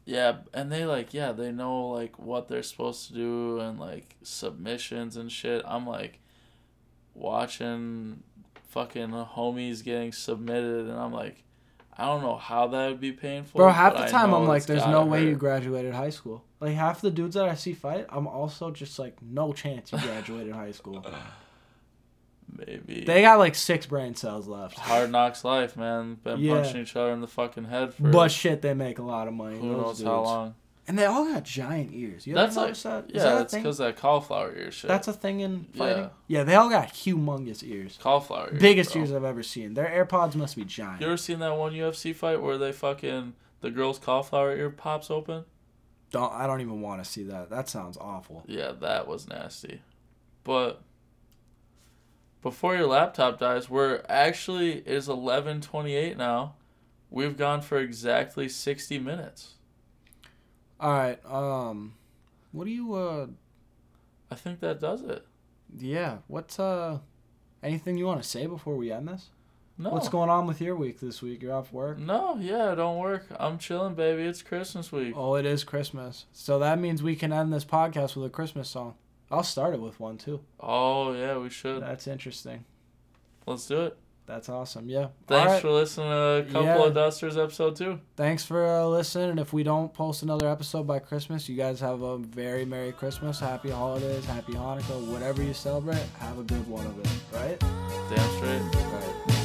Speaker 2: Yeah, and they like yeah, they know like what they're supposed to do and like submissions and shit. I'm like watching fucking homies getting submitted and I'm like I don't know how that would be painful.
Speaker 3: Bro, half the time I'm like,
Speaker 2: there's
Speaker 3: there's
Speaker 2: gotta
Speaker 3: no way you graduated high school. Like half the dudes that I see fight, I'm also just like, no chance you graduated high school.
Speaker 2: Maybe.
Speaker 3: They got like six brain cells left.
Speaker 2: Hard knocks life, man. Been
Speaker 3: Yeah.
Speaker 2: punching each other in the fucking head for
Speaker 3: But shit, they make a lot of money.
Speaker 2: who
Speaker 3: those
Speaker 2: knows
Speaker 3: dudes.
Speaker 2: how long.
Speaker 3: And they all got giant ears. You
Speaker 2: That's like,
Speaker 3: that?
Speaker 2: Yeah,
Speaker 3: that
Speaker 2: it's because that cauliflower ear shit.
Speaker 3: That's a thing in fighting.
Speaker 2: Yeah.
Speaker 3: Yeah, they all got humongous ears.
Speaker 2: cauliflower ears.
Speaker 3: Biggest
Speaker 2: bro.
Speaker 3: ears I've ever seen. Their AirPods must be giant.
Speaker 2: You ever seen that one UFC fight where they fucking the girl's cauliflower ear pops open?
Speaker 3: Don't I don't even want to see that. That sounds awful.
Speaker 2: Yeah, that was nasty. But before your laptop dies, we're actually it is eleven twenty eight now. We've gone for exactly sixty minutes.
Speaker 3: All right. Um, what do you uh?
Speaker 2: I think that does it.
Speaker 3: Yeah. What's uh? Anything you want to say before we end this?
Speaker 2: No.
Speaker 3: What's going on with your week this week? You're off work.
Speaker 2: No, yeah, don't work. I'm chilling, baby. It's Christmas week.
Speaker 3: Oh, it is Christmas. So that means we can end this podcast with a Christmas song. I'll start it with one too.
Speaker 2: Oh yeah, we should.
Speaker 3: That's interesting.
Speaker 2: Let's do it.
Speaker 3: That's awesome. Yeah.
Speaker 2: Thanks
Speaker 3: right.
Speaker 2: for listening to a couple
Speaker 3: Yeah.
Speaker 2: of Dusters episode two.
Speaker 3: Thanks for uh, listening. And if we don't post another episode by Christmas, you guys have a very Merry Christmas, Happy Holidays, Happy Hanukkah, whatever you celebrate. Have a good one of it, right?
Speaker 2: Damn straight.
Speaker 3: Right.